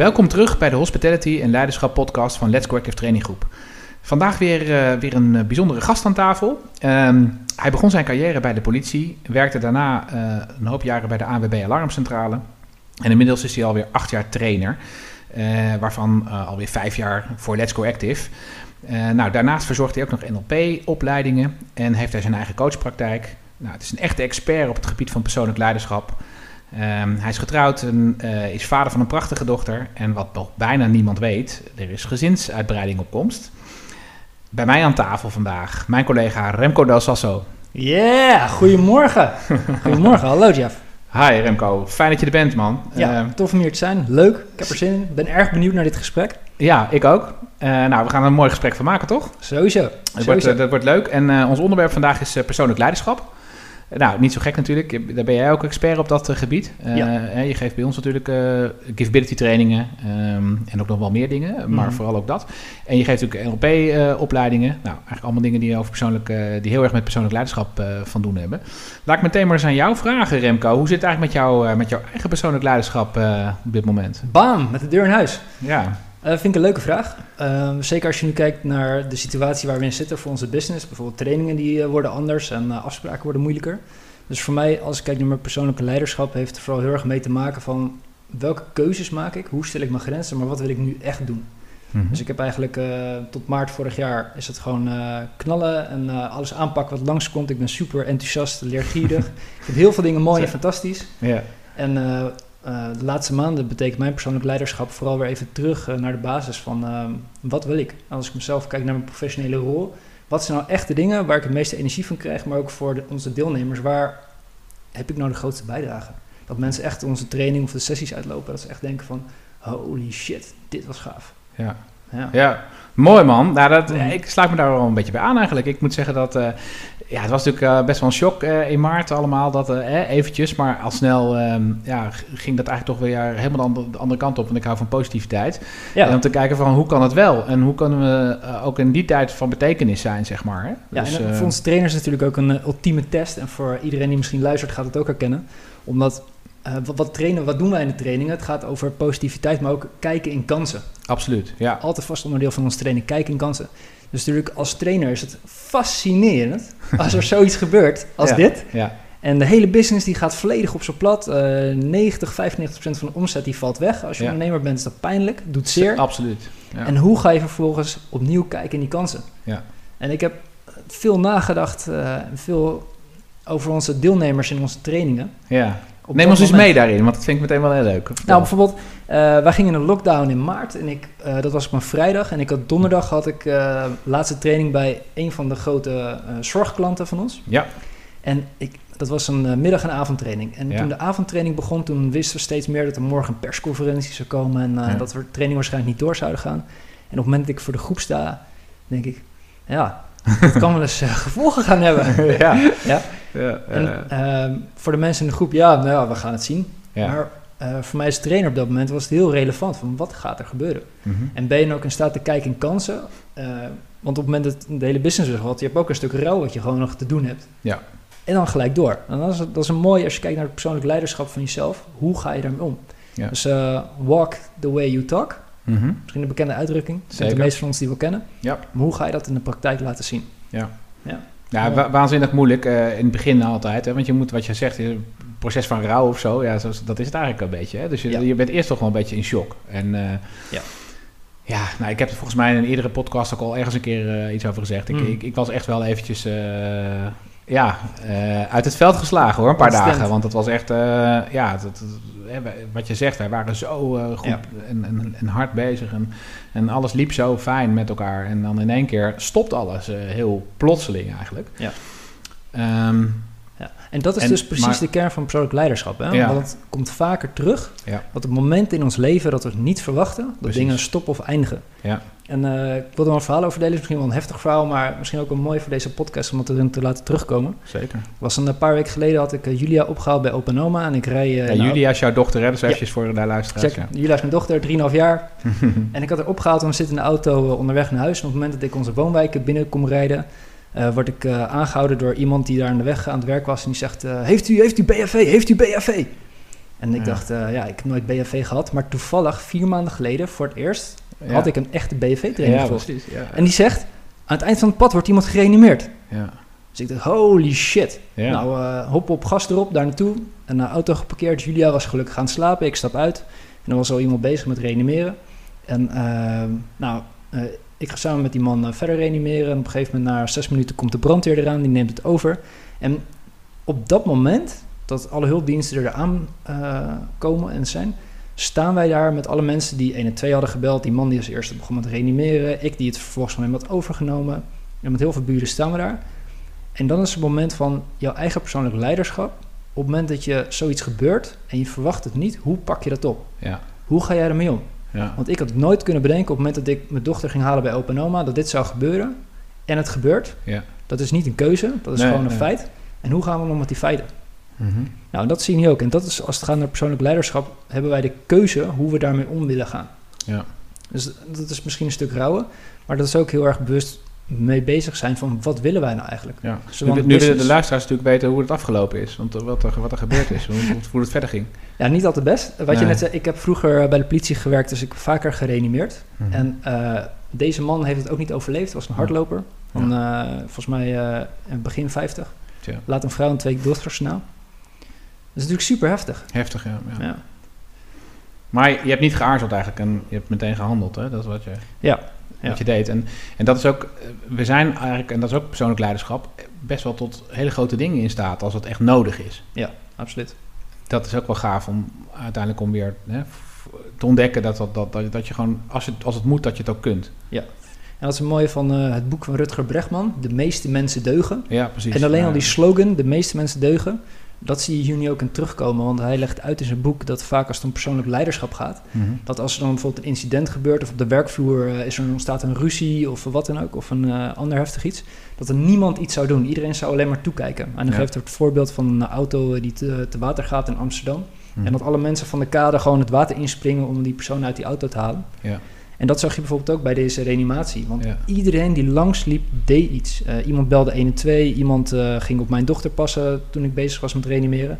welkom terug bij de Hospitality en Leiderschap podcast van Let's Go Active Training Groep. Vandaag weer, uh, weer een eh, bijzondere gast aan tafel. Um, hij begon zijn carrière bij de politie, werkte daarna uh, een hoop jaren bij de AWB Alarmcentrale. En inmiddels is hij alweer acht jaar trainer, uh, waarvan alweer vijf jaar voor Let's Go Active. nou, daarnaast verzorgt hij ook nog NLP-opleidingen en heeft hij zijn eigen coachpraktijk. Nou, het is een echte expert op het gebied van persoonlijk leiderschap. Um, hij is getrouwd en uh, is vader van een prachtige dochter. En wat nog bijna niemand weet, er is gezinsuitbreiding op komst. Bij mij aan tafel vandaag mijn collega Remco Del Sasso. Yeah, goedemorgen. goedemorgen, hallo Jeff. Hi Remco, fijn dat je er bent man. Ja, uh, tof om hier te zijn. Leuk, ik heb er zin in. Ben erg benieuwd naar dit gesprek. Ja, ik ook. Uh, nou, we gaan er een mooi gesprek van maken, toch? Sowieso. Dat. Wordt, dat wordt leuk. En ons onderwerp vandaag is persoonlijk leiderschap. Nou, niet zo gek natuurlijk. Daar ben jij ook expert op dat uh, gebied. Uh, ja. Je geeft bij ons natuurlijk uh, giftability trainingen um, en ook nog wel meer dingen, mm. maar vooral ook dat. En je geeft natuurlijk NLP-opleidingen. nou, eigenlijk allemaal dingen die, over persoonlijk, die heel erg met persoonlijk leiderschap van doen hebben. Laat ik meteen maar eens aan jou vragen, Remco. Hoe zit het eigenlijk met, jou, met jouw eigen persoonlijk leiderschap op dit moment? Bam, met de deur in huis. Ja. Uh, vind ik een leuke vraag. Uh, zeker als je nu kijkt naar de situatie waar we in zitten voor onze business. Bijvoorbeeld trainingen die uh, worden anders en afspraken worden moeilijker. Dus voor mij, als ik kijk naar mijn persoonlijke leiderschap, heeft het vooral heel erg mee te maken van welke keuzes maak ik, hoe stel ik mijn grenzen, maar wat wil ik nu echt doen. Mm-hmm. Dus ik heb eigenlijk tot maart vorig jaar is het gewoon knallen en alles aanpakken wat langskomt. Ik ben super enthousiast, leergierig. ik vind heel veel dingen mooi en fantastisch. Yeah. En uh, de laatste maanden betekent mijn persoonlijk leiderschap vooral weer even terug uh, naar de basis van uh, wat wil ik? Als ik mezelf kijk naar mijn professionele rol, wat zijn nou echt de dingen waar ik het meeste energie van krijg, maar ook voor de, onze deelnemers, waar heb ik nou de grootste bijdrage? Dat mensen echt onze training of de sessies uitlopen, dat ze echt denken van holy shit, dit was gaaf. Ja, ja. ja. mooi man. Nou, dat, ik sluit me daar wel een beetje bij aan eigenlijk. Ik moet zeggen dat ja, het was natuurlijk uh, best wel een shock uh, in maart allemaal, dat uh, eventjes. Maar al snel um, ja, ging dat eigenlijk toch weer helemaal de andere, de andere kant op. Want ik hou van positiviteit. Ja. En om te kijken van hoe kan het wel? En hoe kunnen we ook in die tijd van betekenis zijn, zeg maar. Hè? Ja, dus, en voor onze trainers natuurlijk ook een ultieme test. En voor iedereen die misschien luistert gaat het ook herkennen. Omdat wat, wat, trainen, wat doen wij in de trainingen? Het gaat over positiviteit, maar ook kijken in kansen. Absoluut, ja. Altijd vast onderdeel van onze training, kijken in kansen. Dus natuurlijk als trainer is het fascinerend als er zoiets gebeurt als ja, dit. Ja. En de hele business die gaat volledig op zijn plat. Uh, 90, 95 procent van de omzet die valt weg. Als je Ja. ondernemer bent is dat pijnlijk, doet zeer. Absoluut. Ja. En hoe ga je vervolgens opnieuw kijken in die kansen? Ja. En ik heb veel nagedacht, uh, veel over onze deelnemers in onze trainingen. ja. Neem ons eens mee daarin, want dat vind ik meteen wel heel leuk. Vertel. Nou, bijvoorbeeld, eh, wij gingen in een lockdown in maart en ik, eh, dat was op een vrijdag. En ik had donderdag had ik eh, laatste training bij een van de grote zorgklanten van ons. Ja, En ik, dat was een middag- en avondtraining. En Ja. toen de avondtraining begon, toen wisten we steeds meer dat er morgen een persconferentie zou komen. En Ja. dat we de training waarschijnlijk niet door zouden gaan. En op het moment dat ik voor de groep sta, denk ik, ja, het kan wel eens gevolgen gaan hebben. ja. Ja. Ja. En eh, ehm, voor de mensen in de groep, ja, nou ja, we gaan het zien. Maar eh, voor mij als trainer op dat moment was het heel relevant van wat gaat er gebeuren. Mhm. En ben je ook in staat te kijken in kansen? Eh, want op het moment dat de hele business is gehad, je hebt ook een stuk rouw wat je gewoon nog te doen hebt. Ja. En dan gelijk door. En dat is, dat is een mooi als je kijkt naar het persoonlijk leiderschap van jezelf. Hoe ga je daarmee om? Ja. Dus eh, walk the way you talk. Mhm. Misschien een bekende uitdrukking. Zeker. de meeste van ons die wel kennen. Ja. Maar hoe ga je dat in de praktijk laten zien? Ja. Ja. Ja, wa- waanzinnig moeilijk. eh, in het begin altijd. Hè, want je moet, wat je zegt, een proces van rouw of zo. Ja, zo, dat is het eigenlijk een beetje. Hè? Dus je, Ja. je bent eerst toch wel een beetje in shock. En eh, Ja. ja, nou, ik heb er volgens mij in een eerdere podcast ook al ergens een keer eh, iets over gezegd. Ik, Mm. ik, ik was echt wel eventjes... eh, ja, eh, uit het veld geslagen hoor, een paar dagen. Want het was echt, eh, ja, dat, dat- wat je zegt, wij waren zo eh, goed Ja. en, en, en hard bezig. En, en alles liep zo fijn met elkaar. En dan in één keer stopt alles eh, heel plotseling eigenlijk. Ja. Ehm, Ja. En dat is En- dus precies maar- de kern van persoonlijk leiderschap. Hè? Ja. Want het komt vaker terug. Ja. Op het moment in ons leven dat we het niet verwachten, dat Precies. dingen stoppen of eindigen. Ja. En eh, ik wil er wel een verhaal over delen. is misschien wel een heftig verhaal, maar misschien ook wel mooi voor deze podcast om het erin te laten terugkomen. zeker. was een paar weken geleden had ik eh, Julia opgehaald bij Open Oma en ik rij... eh, Ja, naar- Julia is jouw dochter, hè? Dus Ja. eventjes voor de luisteraars. Check. Julia is mijn dochter, 3,5 jaar. En ik had haar opgehaald en we zitten in de auto eh, onderweg naar huis. En op het moment dat ik onze woonwijken binnen kom rijden, eh, word ik eh, aangehouden door iemand die daar aan de weg aan het werk was. En die zegt, eh, heeft, u, heeft u BHV? Heeft u BHV? En ik Ja. dacht, eh, ja, ik heb nooit BFV gehad. Maar toevallig, vier maanden geleden, voor het eerst, Ja. had ik een echte BFV-training Ja, gevolgd. precies. Ja. En die zegt, aan het eind van het pad wordt iemand gereanimeerd. ja. Dus ik dacht, holy shit. Nou, eh hop op gas erop, daar naartoe. En de auto geparkeerd. Julia was gelukkig gaan slapen. Ik stap uit. En er was al iemand bezig met reanimeren. En ehm, nou, eh, ik ga samen met die man eh, verder reanimeren. En op een gegeven moment, na zes minuten, komt de brandweer eraan. Die neemt het over. En op dat moment, dat alle hulpdiensten er aan komen en zijn... staan wij daar met alle mensen die 1 en 2 hadden gebeld. Die man die als eerste begon met reanimeren. Ik die het vervolgens van hem had overgenomen. En met heel veel buren staan we daar. En dan is het moment van jouw eigen persoonlijk leiderschap. Op het moment dat je zoiets gebeurt en je verwacht het niet, hoe pak je dat op? Ja. Hoe ga jij ermee om? Ja. Want ik had nooit kunnen bedenken op het moment dat ik mijn dochter ging halen bij opa en oma, dat dit zou gebeuren. En het gebeurt. Ja. Dat is niet een keuze, dat is Nee, gewoon een nee. feit. En hoe gaan we om met die feiten? Mhm. Nou, dat zie je ook. En dat is, als het gaat naar persoonlijk leiderschap, hebben wij de keuze hoe we daarmee om willen gaan. Ja. Dus dat is misschien een stuk rauwer, maar dat is ook heel erg bewust mee bezig zijn van wat willen wij nou eigenlijk? Ja. Zowel Nu, willen de luisteraars natuurlijk weten hoe het afgelopen is. Want eh, wat er, wat er gebeurd is. Hoe, hoe het- verder ging. Ja, niet altijd best. Wat je net zei, ik heb vroeger bij de politie gewerkt, dus ik heb vaker gereanimeerd. Mhm. En eh, deze man heeft het ook niet overleefd, was een hardloper. Van, eh, volgens mij eh, in begin 50. Tja. Laat een vrouw en twee dochters na. Dat is natuurlijk super heftig. Heftig, ja. ja. Ja. Maar je hebt niet geaarzeld eigenlijk en je hebt meteen gehandeld. Hè? Dat is wat je, Ja, wat ja. je deed. En, en dat is ook, eh, we zijn eigenlijk, en dat is ook persoonlijk leiderschap, best wel tot hele grote dingen in staat als het echt nodig is. Absoluut. Dat is ook wel gaaf om uiteindelijk om weer hè, te ontdekken dat, dat, dat, dat, dat je gewoon, als het, als het moet, dat je het ook kunt. En dat is een mooie van eh, het boek van Rutger Bregman, De meeste mensen deugen. Ja, precies. En alleen Ja. al die slogan, de meeste mensen deugen, dat zie je hier nu ook in terugkomen. Want hij legt uit in zijn boek dat vaak als het om persoonlijk leiderschap gaat, Mhm. dat als er dan bijvoorbeeld een incident gebeurt of op de werkvloer eh, is er ontstaat een ruzie of wat dan ook, of een eh, ander heftig iets, dat er niemand iets zou doen. Iedereen zou alleen maar toekijken. En dan Ja. geeft hij het voorbeeld van een auto eh, die te, te water gaat in Amsterdam. Mhm. En dat alle mensen van de kade gewoon het water inspringen om die persoon uit die auto te halen. Ja. En dat zag je bijvoorbeeld ook bij deze reanimatie. Want Ja. iedereen die langsliep, deed iets. Eh, iemand belde 112, iemand eh, ging op mijn dochter passen toen ik bezig was met reanimeren.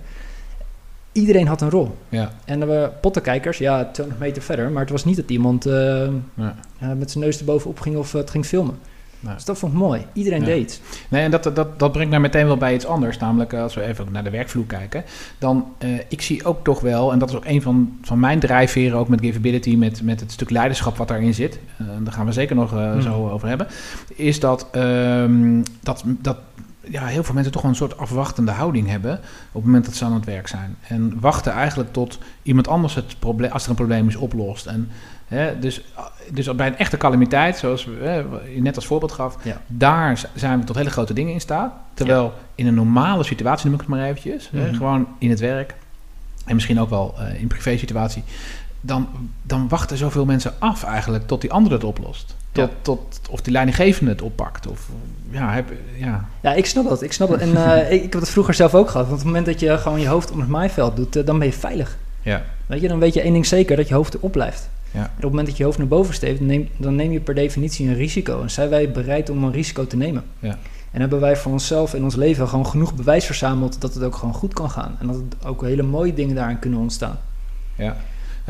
Iedereen had een rol. Ja. En waren pottenkijkers, ja, 200 meter verder. Maar het was niet dat iemand eh, Ja. met zijn neus erbovenop ging of het ging filmen. Nee. Dus dat vond ik mooi. Iedereen Ja. deed. Nee, en dat, dat, dat brengt mij meteen wel bij iets anders. Namelijk, eh, als we even naar de werkvloer kijken. Dan, eh, ik zie ook toch wel, en dat is ook een van, van mijn drijfveren, ook met Giveability, met, met het stuk leiderschap wat daarin zit. eh, daar gaan we zeker nog Hmm. zo over hebben. Is dat, ehm, dat, dat ja, heel veel mensen toch wel een soort afwachtende houding hebben. op het moment dat ze aan het werk zijn. En wachten eigenlijk tot iemand anders het probleem, als er een probleem is, oplost. En, hè, dus, dus bij een echte calamiteit, zoals we, je net als voorbeeld gaf, Ja. daar zijn we tot hele grote dingen in staat. Terwijl in een normale situatie, noem ik het maar eventjes, hè, Mhm. gewoon in het werk en misschien ook wel eh, in privé situatie, dan, dan wachten zoveel mensen af eigenlijk tot die andere het oplost. Tot, tot, of die leidinggevende het oppakt. Of, ja, heb, ja, Ja, ik snap dat. Ik snap dat. En eh, ik, ik heb het vroeger zelf ook gehad. Want op het moment dat je gewoon je hoofd om het maaiveld doet, eh, dan ben je veilig. ja, Weet je, dan weet je één ding zeker, dat je hoofd erop blijft. Ja. En op het moment dat je hoofd naar boven steekt, dan neem, dan neem je per definitie een risico. En zijn wij bereid om een risico te nemen? Ja. En hebben wij voor onszelf in ons leven gewoon genoeg bewijs verzameld dat het ook gewoon goed kan gaan. En dat het ook hele mooie dingen daarin kunnen ontstaan. Ja.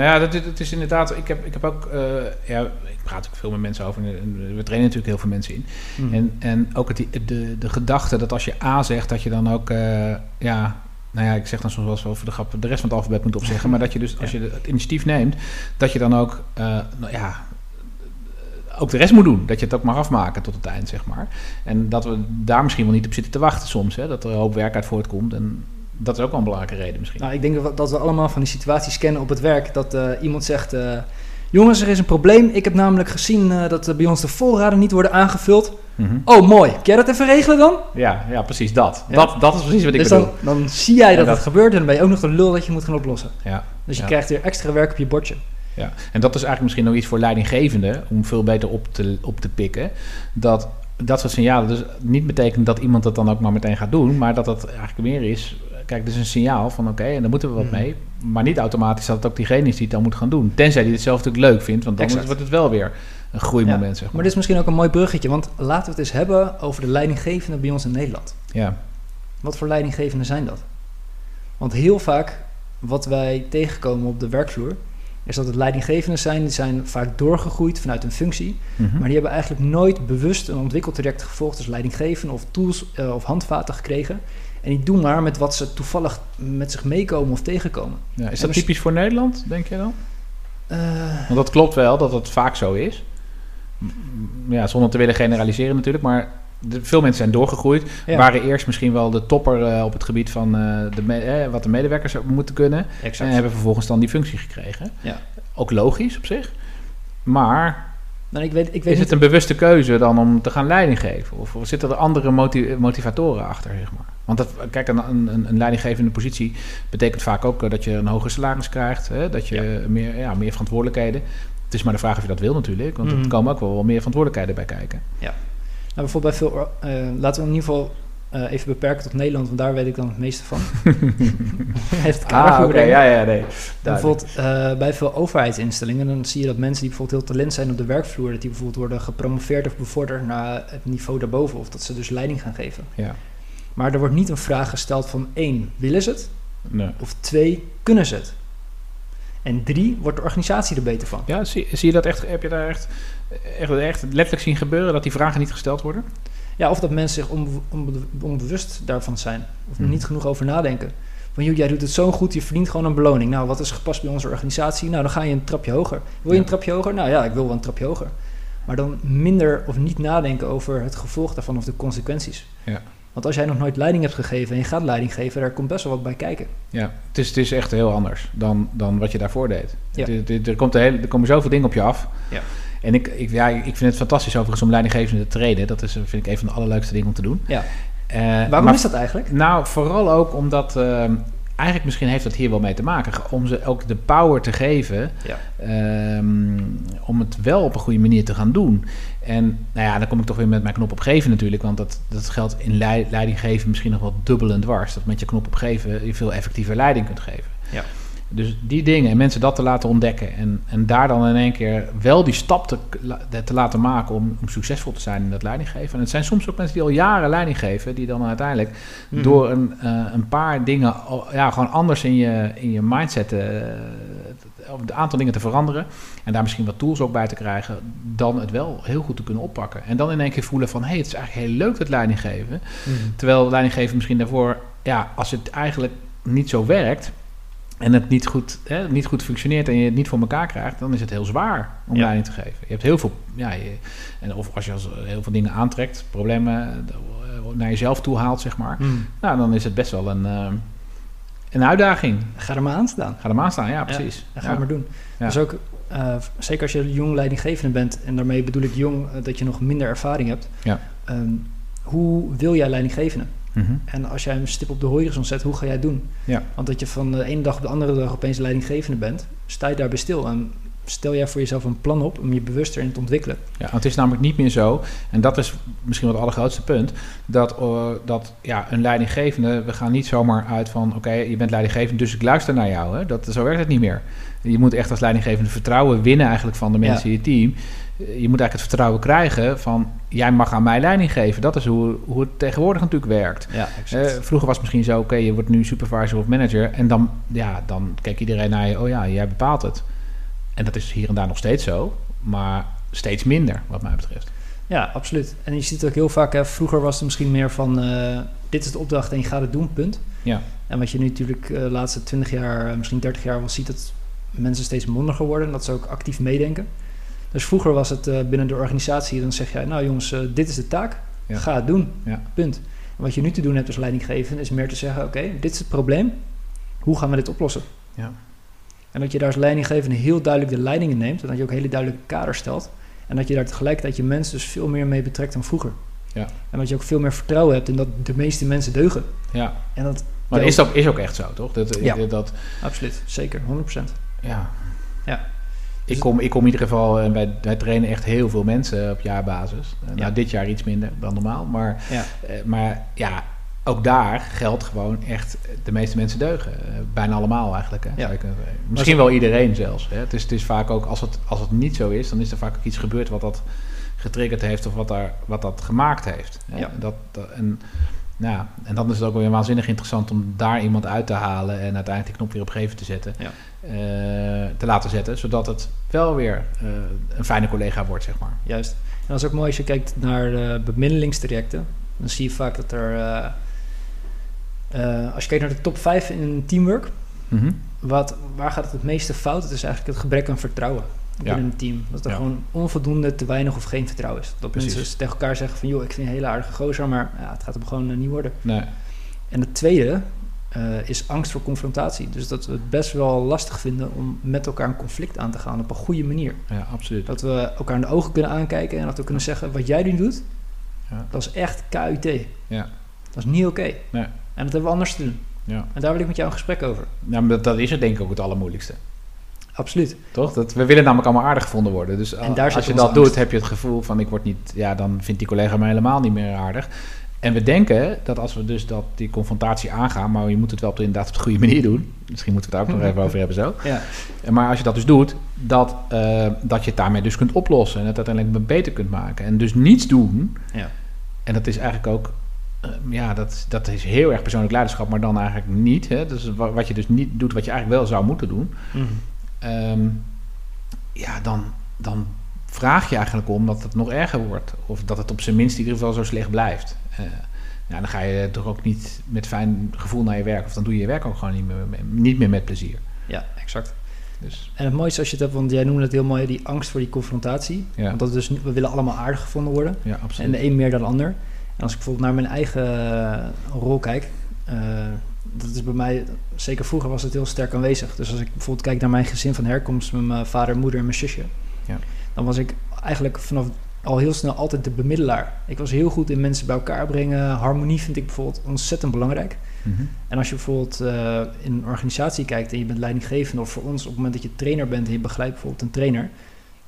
Nou ja, dat, dat is inderdaad. Ik heb, ik heb ook. eh, ja, ik praat ook veel met mensen over. En we trainen natuurlijk heel veel mensen in. Mhm. En, en ook het, de, de gedachte dat als je A zegt, dat je dan ook. eh, ja, nou ja, ik zeg dan soms wel eens over de grap de rest van het alfabet moet opzeggen. Maar dat je dus, als je het initiatief neemt, dat je dan ook. eh, nou ja. Ook de rest moet doen. Dat je het ook mag afmaken tot het eind, zeg maar. En dat we daar misschien wel niet op zitten te wachten soms. Hè? Dat er een hoop werk uit voortkomt. En dat is ook wel een belangrijke reden misschien. Nou, ik denk dat we- allemaal van die situaties kennen op het werk. Dat eh, iemand zegt: eh, Jongens, er is een probleem. Ik heb namelijk gezien eh, dat bij ons de voorraden niet worden aangevuld. Mhm. Oh, mooi. Kan jij dat even regelen dan? Ja, ja, precies dat. Ja. dat. Dat is precies wat ik dus bedoel. dan, dan zie jij dat dat- het gebeurt en dan ben je ook nog de lul dat je moet gaan oplossen. Ja, Dus je Ja. krijgt weer extra werk op je bordje. ja. En dat is eigenlijk misschien nog iets voor leidinggevenden om veel beter op te, op te pikken. Dat dat soort signalen dus niet betekent dat iemand dat dan ook maar meteen gaat doen, maar dat dat eigenlijk meer is. Kijk, dit is een signaal van oké, en daar moeten we wat Mhm. mee. Maar niet automatisch dat het ook diegene is die het dan moet gaan doen. Tenzij die het zelf natuurlijk leuk vindt, want dan Exact. wordt het wel weer een groeimoment, zeg Maar maar. dit is misschien ook een mooi bruggetje, want laten we het eens hebben over de leidinggevenden bij ons in Nederland. Ja, Wat voor leidinggevenden zijn dat? Want heel vaak wat wij tegenkomen op de werkvloer, is dat het leidinggevenden zijn, die zijn vaak doorgegroeid vanuit een functie, Mhm. maar die hebben eigenlijk nooit bewust een ontwikkeltraject gevolgd als leidinggevende of tools eh, of handvaten gekregen. En die doen maar met wat ze toevallig met zich meekomen of tegenkomen. Ja, is dat typisch voor Nederland, denk je dan? Eh, Want dat klopt wel, dat het vaak zo is. Ja, zonder te willen generaliseren natuurlijk, maar de, veel mensen zijn doorgegroeid. ja, Waren eerst misschien wel de topper eh, op het gebied van eh, de eh, wat de medewerkers moeten kunnen. exact. En hebben vervolgens dan die functie gekregen. Ja. Ook logisch op zich. Maar Nou, ik weet, ik weet is niet het een bewuste keuze dan om te gaan leiding geven? Of, of zitten er andere moti- motivatoren achter, zeg maar? Want dat, kijk, een, een, een leidinggevende positie betekent vaak ook eh, dat je een hoger salaris krijgt. Hè? Dat je meer, ja, meer verantwoordelijkheden. Het is maar de vraag of je dat wil natuurlijk. Want Mhm. er komen ook wel meer verantwoordelijkheden bij kijken. Nou, bijvoorbeeld bij veel, eh, laten we in ieder geval eh, even beperken tot Nederland, want daar weet ik dan het meeste van. Heeft het Ah, oké. Ja, ja, nee. Bijvoorbeeld bij veel overheidsinstellingen, dan zie je dat mensen die bijvoorbeeld heel talent zijn op de werkvloer, dat die bijvoorbeeld worden gepromoveerd of bevorderd naar het niveau daarboven, of dat ze dus leiding gaan geven. Ja. Maar er wordt niet een vraag gesteld van één, willen ze het? Nee. Of twee, kunnen ze het? En drie, wordt de organisatie er beter van? Ja, zie, zie je dat echt? Heb je daar echt, echt, echt letterlijk zien gebeuren dat die vragen niet gesteld worden? Ja, of dat mensen zich onbe- onbe- onbewust daarvan zijn. Of er Mhm. niet genoeg over nadenken. Van, joh, jij doet het zo goed, je verdient gewoon een beloning. Nou, wat is gepast bij onze organisatie? Nou, dan ga je een trapje hoger. Wil je Ja. een trapje hoger? Nou ja, ik wil wel een trapje hoger. Maar dan minder of niet nadenken over het gevolg daarvan of de consequenties. Ja. Want als jij nog nooit leiding hebt gegeven en je gaat leiding geven, daar komt best wel wat bij kijken. Ja, het is, het is echt heel anders dan, dan wat je daarvoor deed. Ja. Het- het- er, komt hele, er komen zoveel dingen op je af. Ja. En ik, ik, ja, ik vind het fantastisch overigens om leidinggevende te trainen. Dat is, vind ik een van de allerleukste dingen om te doen. Ja. Eh, Waarom maar- is dat eigenlijk? Nou, vooral ook omdat... ehm, eigenlijk misschien heeft dat hier wel mee te maken. Om ze ook de power te geven... Ja. ehm, om het wel op een goede manier te gaan doen. En nou ja, dan kom ik toch weer met mijn knop op geven natuurlijk. Want dat, dat geldt in lei- leiding geven misschien nog wel dubbel en dwars. Dat met je knop op geven je veel effectiever leiding kunt geven. Ja. Dus die dingen en mensen dat te laten ontdekken. En, en daar dan in één keer wel die stap te, te laten maken om, om succesvol te zijn in dat leiding geven. En het zijn soms ook mensen die al jaren leiding geven. Die dan uiteindelijk Mhm. door een, eh, een paar dingen ja, gewoon anders in je, in je mindset, eh, of een aantal dingen te veranderen en daar misschien wat tools ook bij te krijgen, dan het wel heel goed te kunnen oppakken. En dan in één keer voelen van, hé, hey, het is eigenlijk heel leuk dat leiding geven. Mhm. Terwijl leiding geven misschien daarvoor, ja, als het eigenlijk niet zo werkt en het niet goed, hè, niet goed functioneert en je het niet voor elkaar krijgt, dan is het heel zwaar om Ja. leiding te geven. Je hebt heel veel, ja, je, en of als je als heel veel dingen aantrekt, problemen eh, naar jezelf toe haalt, zeg maar. Mhm. Nou, dan is het best wel een, eh, een uitdaging. Ga er maar aan staan. Ga er maar aan staan, ja, precies. En ga Ja. maar doen. Ja. Dus ook, eh, zeker als je jong leidinggevende bent, en daarmee bedoel ik jong, eh, dat je nog minder ervaring hebt. Ja. Ehm, hoe wil jij Mhm. En als jij een stip op de horizon zet, hoe ga jij het doen? Ja. Want dat je van de ene dag op de andere dag opeens leidinggevende bent, sta je daarbij stil. En stel jij voor jezelf een plan op om je bewuster in te ontwikkelen. Ja, het is namelijk niet meer zo, en dat is misschien wel het allergrootste punt, dat, eh, dat ja, een leidinggevende, we gaan niet zomaar uit van, oké, je bent leidinggevende, dus ik luister naar jou. Hè? Dat, zo werkt het niet meer. Je moet echt als leidinggevende vertrouwen winnen eigenlijk van de mensen in je team. Je moet eigenlijk het vertrouwen krijgen van, jij mag aan mij leiding geven. Dat is hoe, hoe het tegenwoordig natuurlijk werkt. Ja, Eh, vroeger was het misschien zo, oké, je wordt nu supervisor of manager. En dan, ja, dan keek iedereen naar je, oh ja, jij bepaalt het. En dat is hier en daar nog steeds zo, maar steeds minder, wat mij betreft. ja, absoluut. En je ziet ook heel vaak, hè, vroeger was het misschien meer van, eh, dit is de opdracht en je gaat het doen, punt. Ja. En wat je nu natuurlijk eh, de laatste 20 jaar, misschien 30 jaar wel ziet, dat mensen steeds mondiger worden en dat ze ook actief meedenken. Dus vroeger was het eh, binnen de organisatie, dan zeg jij, nou jongens, eh, dit is de taak, Ja. ga het doen, Ja. punt. En wat je nu te doen hebt als leidinggevende is meer te zeggen, oké, dit is het probleem, hoe gaan we dit oplossen? Ja. En dat je daar als leidinggevende heel duidelijk de leiding in neemt en dat je ook hele duidelijke kaders stelt. En dat je daar tegelijkertijd je mensen dus veel meer mee betrekt dan vroeger. Ja. En dat je ook veel meer vertrouwen hebt in dat de meeste mensen deugen. Ja, En dat, maar is dat is ook echt zo, toch? Dat, Ja. dat, dat absoluut, zeker, 100%. ja. Ja. Ik kom, ik kom in ieder geval, en wij, wij trainen echt heel veel mensen op jaarbasis. Eh, Ja. Nou, dit jaar iets minder dan normaal. Maar, Ja. eh, maar ja, ook daar geldt gewoon echt, de meeste mensen deugen. Eh, bijna allemaal eigenlijk. Hè, Ja. Misschien wel iedereen zelfs. Hè. Het, is, het is vaak ook, als het, als het niet zo is, dan is er vaak ook iets gebeurd wat dat getriggerd heeft of wat, daar, wat dat gemaakt heeft. Hè. Ja. Dat, dat, en Nou, en dan is het ook weer waanzinnig interessant om daar iemand uit te halen en uiteindelijk die knop weer op geven te zetten. Ja. Eh, te laten zetten, zodat het wel weer eh, een fijne collega wordt, zeg maar. Juist. En dat is ook mooi als je kijkt naar de bemiddelingstrajecten. Dan zie je vaak dat er... eh, als je kijkt naar de top 5 in teamwork, Mhm. wat, waar gaat het het meeste fout? Het is eigenlijk het gebrek aan vertrouwen Ja. binnen een team. Dat er Ja. gewoon onvoldoende, te weinig of geen vertrouwen is. Dat Precies. mensen tegen elkaar zeggen van... joh, ik vind je een hele aardige gozer, maar ja, het gaat hem gewoon niet worden. Nee. En het tweede eh, is angst voor confrontatie. Dus dat we het best wel lastig vinden om met elkaar een conflict aan te gaan op een goede manier. Ja, absoluut. Dat we elkaar in de ogen kunnen aankijken en dat we kunnen zeggen... wat jij nu doet, Ja. dat is echt KUT. Ja. Dat is niet oké. Nee. En dat hebben we anders te doen. Ja. En daar wil ik met jou een gesprek over. Ja, maar dat, dat is het denk ik ook het allermoeilijkste. Absoluut. Toch? Dat, we willen namelijk allemaal aardig gevonden worden. Dus als je dat angst. doet, heb je het gevoel van ik word niet... Ja, dan vindt die collega mij helemaal niet meer aardig. En we denken dat als we dus dat, die confrontatie aangaan... maar je moet het wel op de, inderdaad op de goede manier doen. Misschien moeten we het daar ook nog even over hebben zo. Ja. Maar als je dat dus doet, dat, eh, dat je het daarmee dus kunt oplossen... en het uiteindelijk beter kunt maken. En dus niets doen... Ja. En dat is eigenlijk ook... eh, ja, dat, dat is heel erg persoonlijk leiderschap, maar dan eigenlijk niet. Hè? Dus wa- wat je dus niet doet, wat je eigenlijk wel zou moeten doen... Mhm. Ehm, ja, dan, dan vraag je eigenlijk om dat het nog erger wordt. Of dat het op zijn minst in ieder geval zo slecht blijft. Eh, ja, dan ga je toch ook niet met fijn gevoel naar je werk. Of dan doe je je werk ook gewoon niet meer, niet meer met plezier. Ja, exact. Dus En het mooiste als je het hebt, want jij noemde het heel mooi, die angst voor die confrontatie. ja, Want dat is dus, we willen allemaal aardig gevonden worden. ja En de een meer dan de ander. En als ik bijvoorbeeld naar mijn eigen eh, rol kijk, eh, dat is bij mij, zeker vroeger was het heel sterk aanwezig. Dus als ik bijvoorbeeld kijk naar mijn gezin van herkomst, met mijn vader, moeder en mijn zusje, Ja. Dan was ik eigenlijk vanaf al heel snel altijd de bemiddelaar. Ik was heel goed in mensen bij elkaar brengen. Harmonie vind ik bijvoorbeeld ontzettend belangrijk. Mhm. En als je bijvoorbeeld eh, in een organisatie kijkt en je bent leidinggevende, of voor ons op het moment dat je trainer bent en je begeleidt bijvoorbeeld een trainer,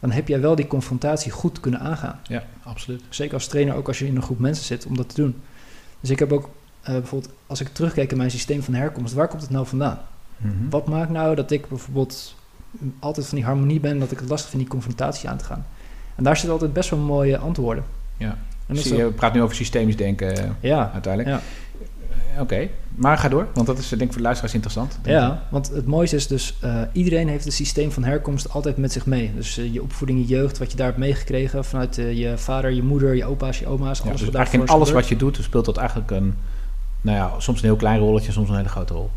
dan heb jij wel die confrontatie goed kunnen aangaan. Ja, absoluut. Zeker als trainer, ook als je in een groep mensen zit, om dat te doen. Dus ik heb ook eh, bijvoorbeeld, als ik terugkijk in mijn systeem van herkomst, waar komt het nou vandaan? Mhm. Wat maakt nou dat ik bijvoorbeeld altijd van die harmonie ben, dat ik het lastig vind die confrontatie aan te gaan? En daar zitten altijd best wel mooie antwoorden. Ja. Zie je praat nu over systemisch denken eh, ja, uiteindelijk. Ja. Eh, Oké, maar ga door, want dat is eh, denk ik voor de luisteraars interessant. ik. Ja, want het mooiste is dus, iedereen heeft het systeem van herkomst altijd met zich mee. Dus je opvoeding, je jeugd, wat je daar hebt meegekregen vanuit je vader, je moeder, je opa's, je oma's, Ja, alles dus wat eigenlijk in alles wat je doet, speelt dat eigenlijk een, nou ja, soms een heel klein rolletje, soms een hele grote rol.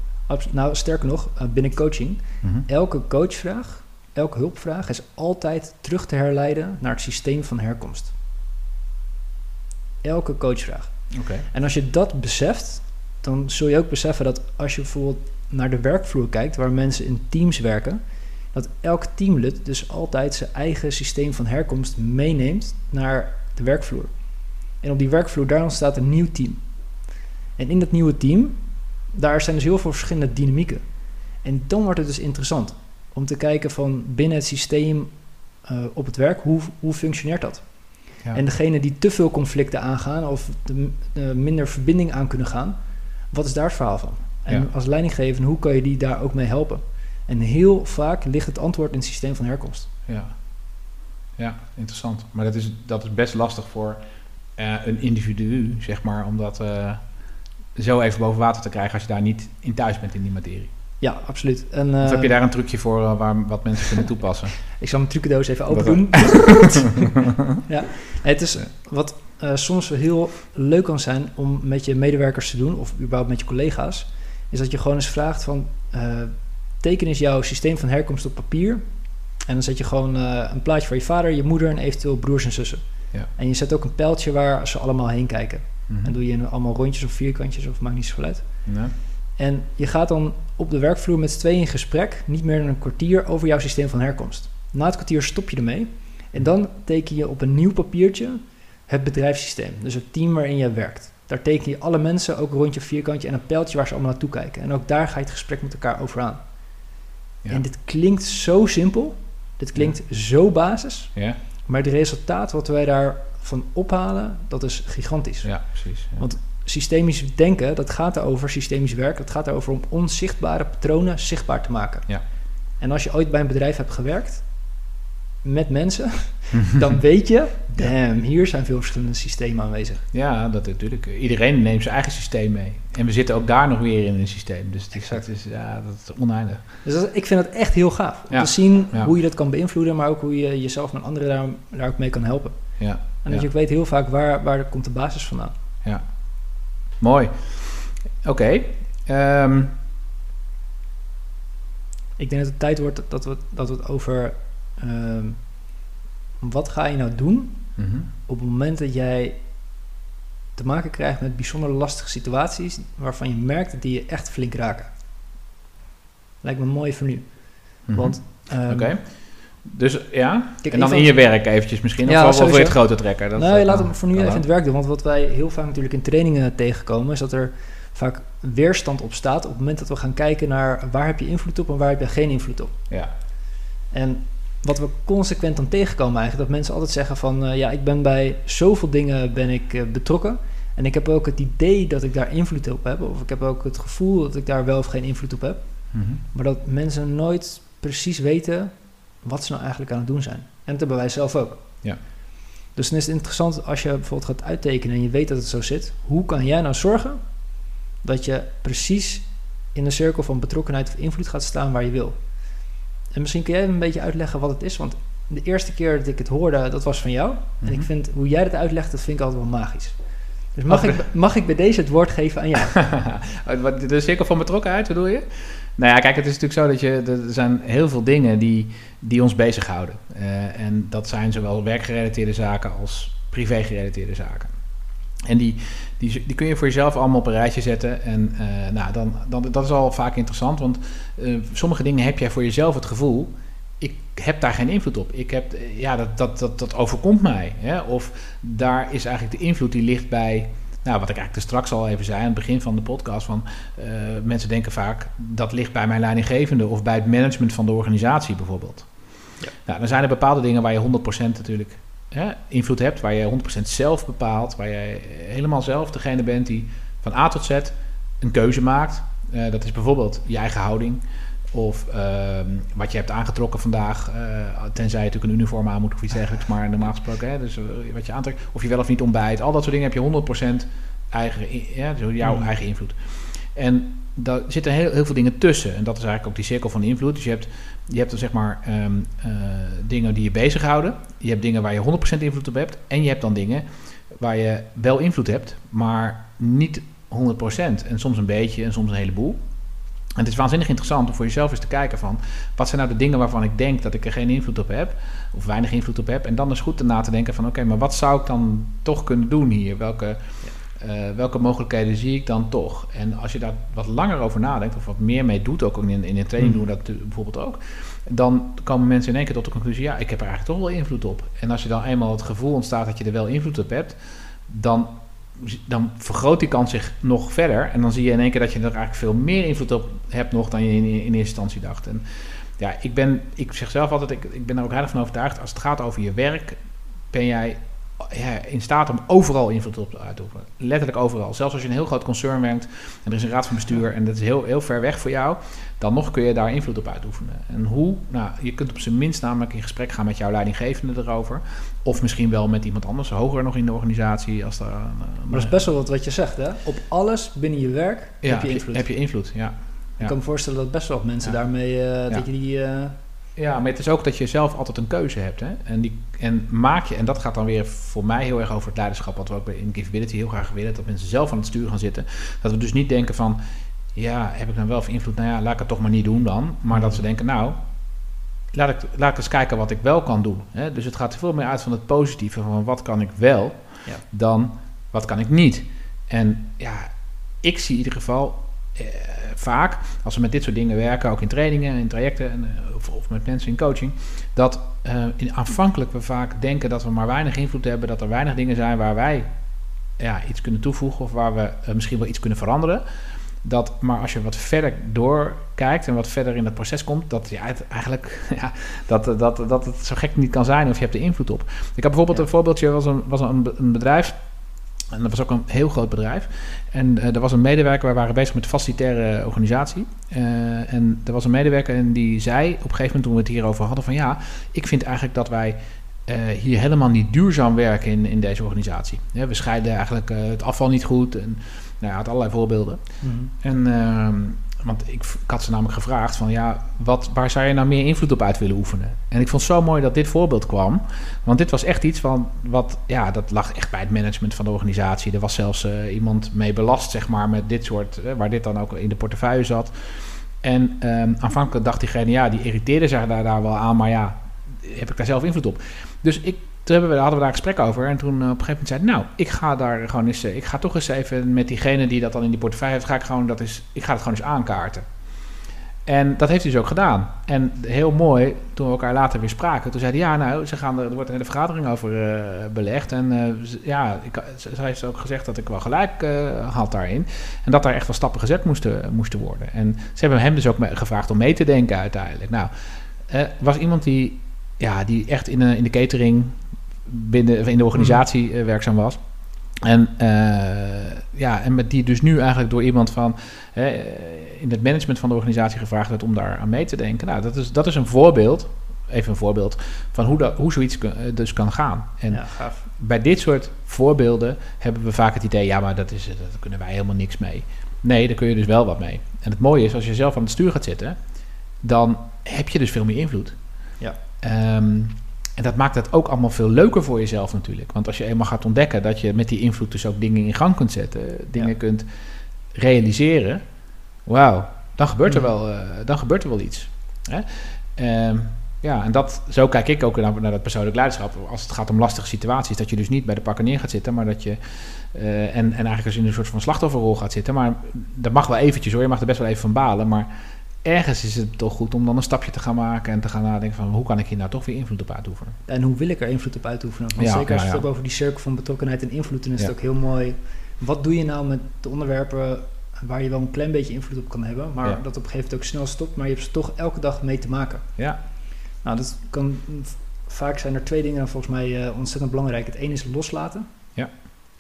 Nou, sterker nog, eh, binnen coaching, Mhm. elke coachvraag, elke hulpvraag is altijd terug te herleiden naar het systeem van herkomst. Elke coachvraag. Oké. En als je dat beseft, dan zul je ook beseffen dat als je bijvoorbeeld naar de werkvloer kijkt, waar mensen in teams werken, dat elk teamlid dus altijd zijn eigen systeem van herkomst meeneemt naar de werkvloer. En op die werkvloer, daar ontstaat een nieuw team. En in dat nieuwe team, daar zijn dus heel veel verschillende dynamieken. En dan wordt het dus interessant om te kijken van binnen het systeem eh, op het werk, hoe, hoe functioneert dat? Ja. En degene die te veel conflicten aangaan of de, de minder verbinding aan kunnen gaan, wat is daar het verhaal van? En Ja. als leidinggevende, hoe kan je die daar ook mee helpen? En heel vaak ligt het antwoord in het systeem van herkomst. Ja. ja, interessant. Maar dat is, dat is best lastig voor eh, een individu, zeg maar, om dat eh, zo even boven water te krijgen als je daar niet in thuis bent in die materie. Ja, absoluut. En, eh, heb je daar een trucje voor eh, waar, wat mensen kunnen toepassen? Ik zal mijn trucendoos even open doen. ja. Nee, het is wat eh, soms wel heel leuk kan zijn om met je medewerkers te doen, of überhaupt met je collega's, is dat je gewoon eens vraagt van, eh, teken eens jouw systeem van herkomst op papier. En dan zet je gewoon eh, een plaatje voor je vader, je moeder en eventueel broers en zussen. Ja. En je zet ook een pijltje waar ze allemaal heen kijken. Mhm. En doe je allemaal rondjes of vierkantjes, of maakt niet zoveel uit. Ja. En je gaat dan op de werkvloer met z'n tweeën in gesprek, niet meer dan een kwartier, over jouw systeem van herkomst. Na het kwartier stop je ermee en dan teken je op een nieuw papiertje het bedrijfssysteem, dus het team waarin je werkt. Daar teken je alle mensen, ook rondje vierkantje en een pijltje waar ze allemaal naartoe kijken. En ook daar ga je het gesprek met elkaar over aan. Ja. En dit klinkt zo simpel, dit klinkt zo basis, Ja? maar het resultaat wat wij daarvan ophalen, dat is gigantisch ja, precies. Ja. Want- systemisch denken, dat gaat erover, systemisch werk, dat gaat erover om onzichtbare patronen zichtbaar te maken. Ja. En als je ooit bij een bedrijf hebt gewerkt, met mensen, dan weet je, damn, hier zijn veel verschillende systemen aanwezig. Ja, dat natuurlijk. Iedereen neemt zijn eigen systeem mee. En we zitten ook daar nog weer in een systeem. Dus het is, het is ja, dat is oneindig. Dus dat, ik vind het echt heel gaaf. Om Ja. te zien Ja. hoe je dat kan beïnvloeden, maar ook hoe je jezelf en anderen daar, daar ook mee kan helpen. Ja, En dat ja. je ook weet heel vaak waar, waar komt de basis vandaan. mooi. Oké. ehm, Ik denk dat het tijd wordt dat we, dat we het over ehm, wat ga je nou doen mhm. op het moment dat jij te maken krijgt met bijzonder lastige situaties waarvan je merkt dat die je echt flink raken. Lijkt me mooi voor nu. Mhm. Want Oké. Dus ja, kijk, en dan in je werk eventjes misschien. Ja, of, je sowieso. het grote trekker? Dat, nee, laat hem voor nu even in het werk doen. Want wat wij heel vaak natuurlijk in trainingen tegenkomen, is dat er vaak weerstand op staat op het moment dat we gaan kijken naar waar heb je invloed op en waar heb je geen invloed op. Ja. En wat we consequent dan tegenkomen eigenlijk, dat mensen altijd zeggen van eh, ja, ik ben bij zoveel dingen ben ik eh, betrokken. En ik heb ook het idee dat ik daar invloed op heb. Of ik heb ook het gevoel dat ik daar wel of geen invloed op heb. Mhm. Maar dat mensen nooit precies weten wat ze nou eigenlijk aan het doen zijn. En dat hebben wij zelf ook. Ja. Dus dan is het interessant als je bijvoorbeeld gaat uittekenen en je weet dat het zo zit. Hoe kan jij nou zorgen dat je precies in de cirkel van betrokkenheid of invloed gaat staan waar je wil? En misschien kun jij een beetje uitleggen wat het is. Want de eerste keer dat ik het hoorde, dat was van jou. En ik Mhm. vind hoe jij dat uitlegt, dat vind ik altijd wel magisch. Dus mag, ik, mag ik bij deze het woord geven aan jou? De cirkel van betrokkenheid, bedoel je? Nou ja, kijk, het is natuurlijk zo dat je, er zijn heel veel dingen die, die ons bezighouden. Eh en dat zijn zowel werkgerelateerde zaken als privé-gerelateerde zaken. En die, die, die kun je voor jezelf allemaal op een rijtje zetten. En eh, nou, dan, dan, dat is al vaak interessant, want eh, sommige dingen heb jij voor jezelf het gevoel... ik heb daar geen invloed op. Ik heb, ja, dat, dat, dat, dat overkomt mij. Hè? Of daar is eigenlijk de invloed die ligt bij... Nou, wat ik eigenlijk er straks al even zei aan het begin van de podcast... van eh, mensen denken vaak dat ligt bij mijn leidinggevende... of bij het management van de organisatie bijvoorbeeld. Ja. Nou, dan zijn er bepaalde dingen waar je 100% natuurlijk hè, invloed hebt... waar je 100% zelf bepaalt... waar je helemaal zelf degene bent die van A tot Z een keuze maakt. Eh, dat is bijvoorbeeld je eigen houding... Of ehm, wat je hebt aangetrokken vandaag, eh, tenzij je natuurlijk een uniform aan moet of iets dergelijks, maar normaal gesproken, hè, dus eh, wat je aantrekt, of je wel of niet ontbijt, al dat soort dingen heb je 100% eigen, ja, jouw Mm. eigen invloed. En daar zitten heel, heel veel dingen tussen. En dat is eigenlijk ook die cirkel van invloed. Dus je hebt, je hebt dan zeg maar ehm, eh, dingen die je bezighouden. Je hebt dingen waar je 100% invloed op hebt. En je hebt dan dingen waar je wel invloed hebt, maar niet 100%. En soms een beetje en soms een heleboel. En het is waanzinnig interessant om voor jezelf eens te kijken van... wat zijn nou de dingen waarvan ik denk dat ik er geen invloed op heb... of weinig invloed op heb... en dan is goed na te denken van... oké, maar wat zou ik dan toch kunnen doen hier? Welke, eh, welke mogelijkheden zie ik dan toch? En als je daar wat langer over nadenkt... of wat meer mee doet, ook in, in een training Mm. doen we dat bijvoorbeeld ook... dan komen mensen in één keer tot de conclusie... ja, ik heb er eigenlijk toch wel invloed op. En als je dan eenmaal het gevoel ontstaat dat je er wel invloed op hebt... dan dan vergroot die kans zich nog verder. En dan zie je in één keer dat je er eigenlijk veel meer invloed op hebt nog dan je in, in eerste instantie dacht. En ja, ik ben, ik zeg zelf altijd, ik, ik ben er ook heilig van overtuigd, als het gaat over je werk, ben jij ja, in staat om overal invloed op uit te oefenen. Letterlijk overal. Zelfs als je een heel groot concern werkt en er is een raad van bestuur en dat is heel, heel ver weg voor jou, dan nog kun je daar invloed op uitoefenen. En hoe? Nou, je kunt op zijn minst namelijk in gesprek gaan met jouw leidinggevende erover. Of misschien wel met iemand anders, hoger nog in de organisatie. Als daar, een- Maar dat is best wel wat, wat je zegt, hè? Op alles binnen je werk ja, heb je invloed. Heb je invloed, ja. ja. Ik kan me voorstellen dat best wel wat mensen daarmee... eh, dat je die... eh, Ja, maar het is ook dat je zelf altijd een keuze hebt. Hè? En, die, en maak je, en dat gaat dan weer voor mij heel erg over het leiderschap, wat we ook bij in Givability heel graag willen, dat mensen zelf aan het stuur gaan zitten. Dat we dus niet denken van, ja, heb ik dan wel of invloed? Nou ja, laat ik het toch maar niet doen dan. Maar dat ze denken, nou, laat ik, laat ik eens kijken wat ik wel kan doen. Hè? Dus het gaat veel meer uit van het positieve, van wat kan ik wel, Ja. dan wat kan ik niet. En ja, ik zie in ieder geval eh, vaak, als we met dit soort dingen werken, ook in trainingen en in trajecten en, eh, of, of met mensen in coaching, dat eh, in, aanvankelijk we vaak denken dat we maar weinig invloed hebben, dat er weinig dingen zijn waar wij ja, iets kunnen toevoegen of waar we eh, misschien wel iets kunnen veranderen. Dat, maar als je wat verder doorkijkt en wat verder in dat proces komt, dat ja, het eigenlijk ja, dat, dat, dat het zo gek niet kan zijn of je hebt er invloed op. Ik heb bijvoorbeeld Ja. een voorbeeldje, was een, was een bedrijf En dat was ook een heel groot bedrijf. En uh, er was een medewerker, we waren bezig met facilitaire organisatie. Uh, en er was een medewerker en die zei op een gegeven moment toen we het hierover hadden van ja, ik vind eigenlijk dat wij uh, hier helemaal niet duurzaam werken in, in deze organisatie. Ja, we scheiden eigenlijk het afval niet goed en nou ja, had allerlei voorbeelden. Mm. En ehm, want ik, had ze namelijk gevraagd van ja, wat, waar zou je nou meer invloed op uit willen oefenen? En ik vond het zo mooi dat dit voorbeeld kwam. Want dit was echt iets van wat, ja, dat lag echt bij het management van de organisatie. Er was zelfs uh, iemand mee belast, zeg maar, met dit soort, uh, waar dit dan ook in de portefeuille zat. En um, aanvankelijk dacht diegene, ja, die irriteerde zich daar, daar wel aan, maar ja, heb ik daar zelf invloed op? Dus ik toen hebben we, hadden we daar een gesprek over. En toen uh, op een gegeven moment zei nou, ik ga daar gewoon eens... ik ga toch eens even met diegene die dat dan in die portefeuille heeft... Ga ik, gewoon dat is, ik ga het gewoon eens aankaarten. En dat heeft hij dus ook gedaan. En heel mooi, toen we elkaar later weer spraken... Toen zei hij, ja, nou, ze gaan er, er wordt een hele vergadering over uh, belegd. En ja, ik, ze heeft ook gezegd dat ik wel gelijk had daarin. En dat daar echt wel stappen gezet moesten, moesten worden. En ze hebben hem dus ook gevraagd om mee te denken uiteindelijk. Nou, was iemand die, ja, die echt in, in de catering binnen, in de organisatie uh, werkzaam was. En, uh, ja, en met die dus nu eigenlijk door iemand van in het management van de organisatie gevraagd werd om daar aan mee te denken. Nou, dat is, dat is een voorbeeld, even een voorbeeld, van hoe, dat, hoe zoiets kun, dus kan gaan. En ja, bij dit soort voorbeelden hebben we vaak het idee, ja, maar dat is, daar kunnen wij helemaal niks mee. Nee, daar kun je dus wel wat mee. En het mooie is, als je zelf aan het stuur gaat zitten, dan heb je dus veel meer invloed. Ja. Um, en dat maakt het ook allemaal veel leuker voor jezelf natuurlijk. Want als je eenmaal gaat ontdekken dat je met die invloed dus ook dingen in gang kunt zetten, dingen kunt realiseren, wauw, dan gebeurt er mm. wel, uh, dan gebeurt er wel iets. Hè? Uh, ja, en dat, zo kijk ik ook naar, naar dat persoonlijk leiderschap. Als het gaat om lastige situaties, dat je dus niet bij de pakken neer gaat zitten, maar dat je. Uh, en, en eigenlijk als in een soort van slachtofferrol gaat zitten. Maar dat mag wel eventjes hoor, je mag er best wel even van balen. Maar ergens is het toch goed om dan een stapje te gaan maken en te gaan nadenken van hoe kan ik hier nou toch weer invloed op uitoefenen. En hoe wil ik er invloed op uitoefenen? Want zeker als je het hebt over die cirkel van betrokkenheid en invloed, dan is het ook heel mooi. Wat doe je nou met de onderwerpen waar je wel een klein beetje invloed op kan hebben, maar dat op een gegeven moment ook snel stopt, maar je hebt ze toch elke dag mee te maken. Ja. Nou, dat kan vaak zijn er twee dingen volgens mij uh, ontzettend belangrijk. Het ene is loslaten. Ja.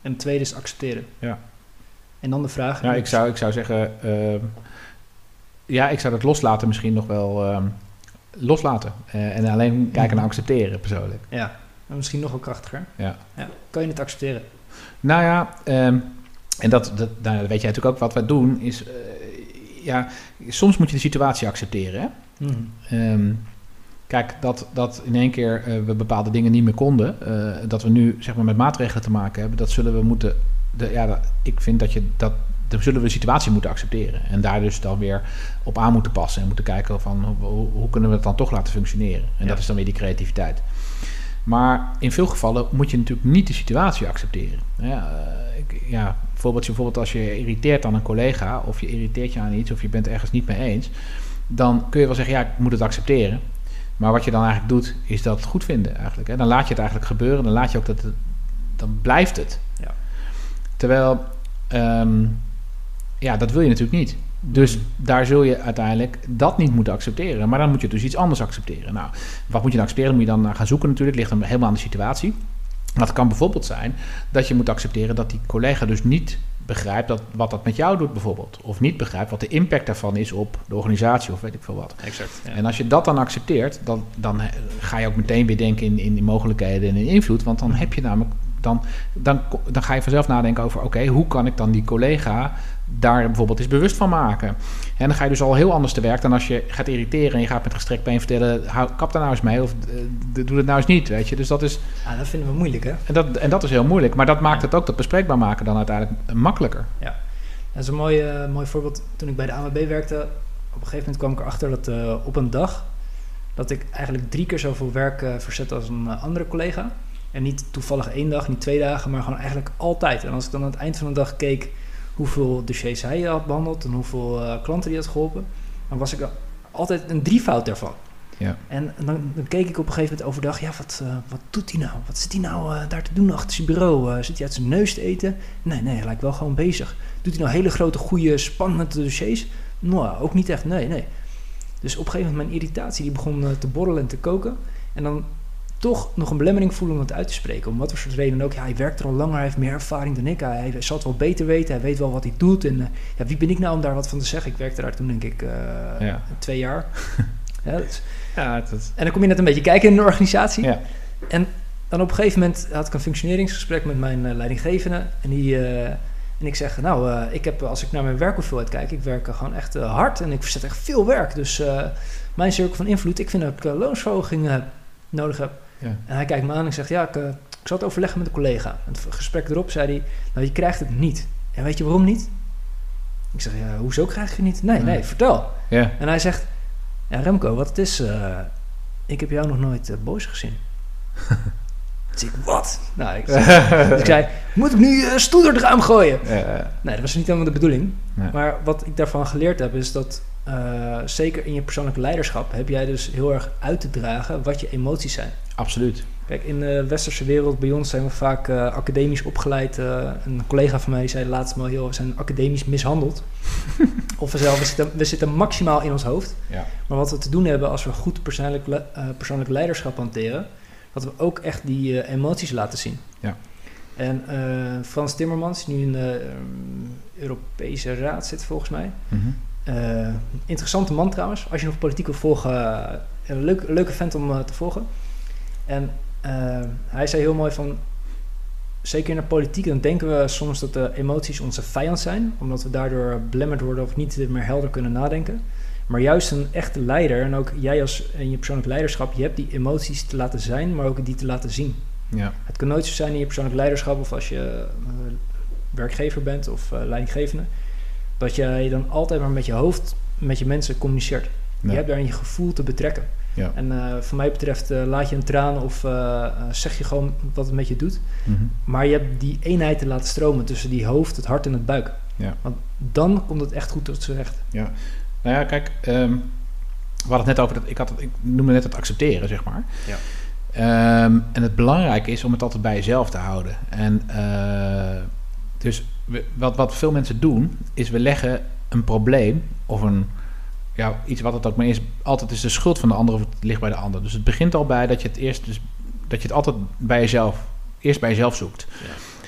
En het tweede is accepteren. Ja. En dan de vraag. Ja, ik zou, ik zou zeggen. Uh, ja, ik zou dat loslaten misschien nog wel um, loslaten. Uh, en alleen kijken naar accepteren persoonlijk. Ja, maar misschien nog wel krachtiger. Ja. ja. Kan je het accepteren? Nou ja, um, en dat, dat, nou, weet je natuurlijk ook wat wij doen, is uh, ja, soms moet je de situatie accepteren. Hè? Mm. Um, kijk, dat, dat in één keer uh, we bepaalde dingen niet meer konden, dat we nu zeg maar met maatregelen te maken hebben, dat zullen we moeten. De, ja, ik vind dat je dat dan zullen we de situatie moeten accepteren. En daar dus dan weer op aan moeten passen. En moeten kijken van hoe, hoe kunnen we het dan toch laten functioneren. En dat is dan weer die creativiteit. Maar in veel gevallen moet je natuurlijk niet de situatie accepteren. Ja, uh, ik, ja bijvoorbeeld, bijvoorbeeld als je irriteert aan een collega... of je irriteert je aan iets of je bent ergens niet mee eens... dan kun je wel zeggen, ja, ik moet het accepteren. Maar wat je dan eigenlijk doet, is dat goed vinden eigenlijk. Hè? Dan laat je het eigenlijk gebeuren. Dan laat je ook dat het, dan blijft het. Ja. Terwijl um, ja, dat wil je natuurlijk niet. Dus daar zul je uiteindelijk dat niet moeten accepteren. Maar dan moet je dus iets anders accepteren. Nou, wat moet je dan accepteren? moet je dan naar gaan zoeken natuurlijk. ligt dan helemaal aan de situatie. Dat kan bijvoorbeeld zijn dat je moet accepteren dat die collega dus niet begrijpt dat, wat dat met jou doet bijvoorbeeld. Of niet begrijpt wat de impact daarvan is op de organisatie of weet ik veel wat. Exact. Ja. En als je dat dan accepteert, dan, dan ga je ook meteen weer denken in, in mogelijkheden en in invloed. Want dan heb je namelijk dan, dan, dan ga je vanzelf nadenken over: oké, hoe kan ik dan die collega daar bijvoorbeeld eens bewust van maken? En dan ga je dus al heel anders te werk dan als je gaat irriteren en je gaat met gestrekt been vertellen: hou, kap daar nou eens mee of uh, doe het nou eens niet. Weet je, dus dat is. Ja, dat vinden we moeilijk, hè? En dat, en dat is heel moeilijk, maar dat maakt het ook dat bespreekbaar maken dan uiteindelijk makkelijker. Ja, dat is een mooi, uh, mooi voorbeeld. Toen ik bij de AMB werkte, op een gegeven moment kwam ik erachter dat uh, op een dag dat ik eigenlijk drie keer zoveel werk uh, verzet als een andere collega. En niet toevallig één dag, niet twee dagen, maar gewoon eigenlijk altijd. En als ik dan aan het eind van de dag keek hoeveel dossiers hij had behandeld en hoeveel uh, klanten die had geholpen, dan was ik altijd een drievoud daarvan. Ja. En dan, dan, keek ik op een gegeven moment overdag, ja, wat, uh, wat doet hij nou? Wat zit hij nou uh, daar te doen achter zijn bureau? zit hij uit zijn neus te eten? Nee, nee, hij lijkt wel gewoon bezig. Doet hij nou hele grote, goede, spannende dossiers? Nou, ook niet echt, nee, nee. Dus op een gegeven moment mijn irritatie die begon te borrelen en te koken. En dan toch nog een belemmering voelen om het uit te spreken. Om wat voor soort reden ook. Ja, hij werkt er al langer, hij heeft meer ervaring dan ik. Hij, hij zal het wel beter weten, hij weet wel wat hij doet. En eh, ja, wie ben ik nou om daar wat van te zeggen? Ik werkte daar toen denk ik eh, Ja. twee jaar. ja, Ja, en dan kom je net een beetje kijken in een organisatie. ja. En dan op een gegeven moment had ik een functioneringsgesprek met mijn eh, leidinggevende. En, die, en ik zeg, nou, ik heb, als ik naar mijn werkhoeveelheid kijk, ik werk gewoon echt hard en ik verzet echt veel werk. Dus mijn cirkel van invloed, ik vind dat ik loonsverhoging nodig heb. Ja. En hij kijkt me aan en ik zeg, ja, ik, eh, ik zal het overleggen met een collega. Het gesprek erop zei hij, nou, je krijgt het niet. En weet je waarom niet? Ik zeg, ja, hoezo krijg je het niet? Nee, Ja. nee, vertel. ja. En hij zegt, ja Remco, wat het is, eh, ik heb jou nog nooit eh, boos gezien. Dus ik, wat? Nou, ik, dus ik zei, moet ik nu uh, stoel door het gooien? Ja, Nee, dat was niet helemaal de bedoeling. Maar wat ik daarvan geleerd heb, is dat eh, zeker in je persoonlijke leiderschap heb jij dus heel erg uit te dragen wat je emoties zijn. absoluut. Kijk, in de westerse wereld, bij ons zijn we vaak eh, academisch opgeleid. Eh, een collega van mij zei laatst maar heel, we zijn academisch mishandeld. of we, zelf, we, zitten, we zitten maximaal in ons hoofd. Ja. Maar wat we te doen hebben als we goed persoonlijk, le- persoonlijk leiderschap hanteren, dat we ook echt die emoties laten zien. Ja. En Frans Timmermans, die nu in de ehm, Europese Raad zit volgens mij. Mhm. Eh, interessante man trouwens. Als je nog politiek wil volgen, eh, een leuk, leuke vent om eh, te volgen. En hij zei heel mooi van... Zeker in de politiek, dan denken we soms dat de emoties onze vijand zijn. Omdat we daardoor belemmerd worden of niet meer helder kunnen nadenken. Maar juist een echte leider, en ook jij als in je persoonlijk leiderschap... je hebt die emoties te laten zijn, maar ook die te laten zien. Ja. Het kan nooit zo zijn in je persoonlijk leiderschap of als je werkgever bent of leidinggevende, dat jij dan altijd maar met je hoofd met je mensen communiceert. Ja. Je hebt daar je gevoel te betrekken. Ja. En eh voor mij betreft eh, laat je een traan of eh, zeg je gewoon wat het met je doet. Mhm. Maar je hebt die eenheid te laten stromen tussen die hoofd, het hart en het buik. Ja. Want dan komt het echt goed tot z'n recht. Nou ja, kijk, ehm, we hadden het net over dat ik had het, ik noemde net het accepteren, zeg maar. Ja. Ehm, en het belangrijke is om het altijd bij jezelf te houden. En dus we- wat, wat veel mensen doen, is we leggen een probleem of een ja, iets wat het ook maar is, altijd is de schuld van de ander of het ligt bij de ander. Dus het begint al bij dat je het eerst, dus, dat je het altijd bij jezelf, eerst bij jezelf zoekt.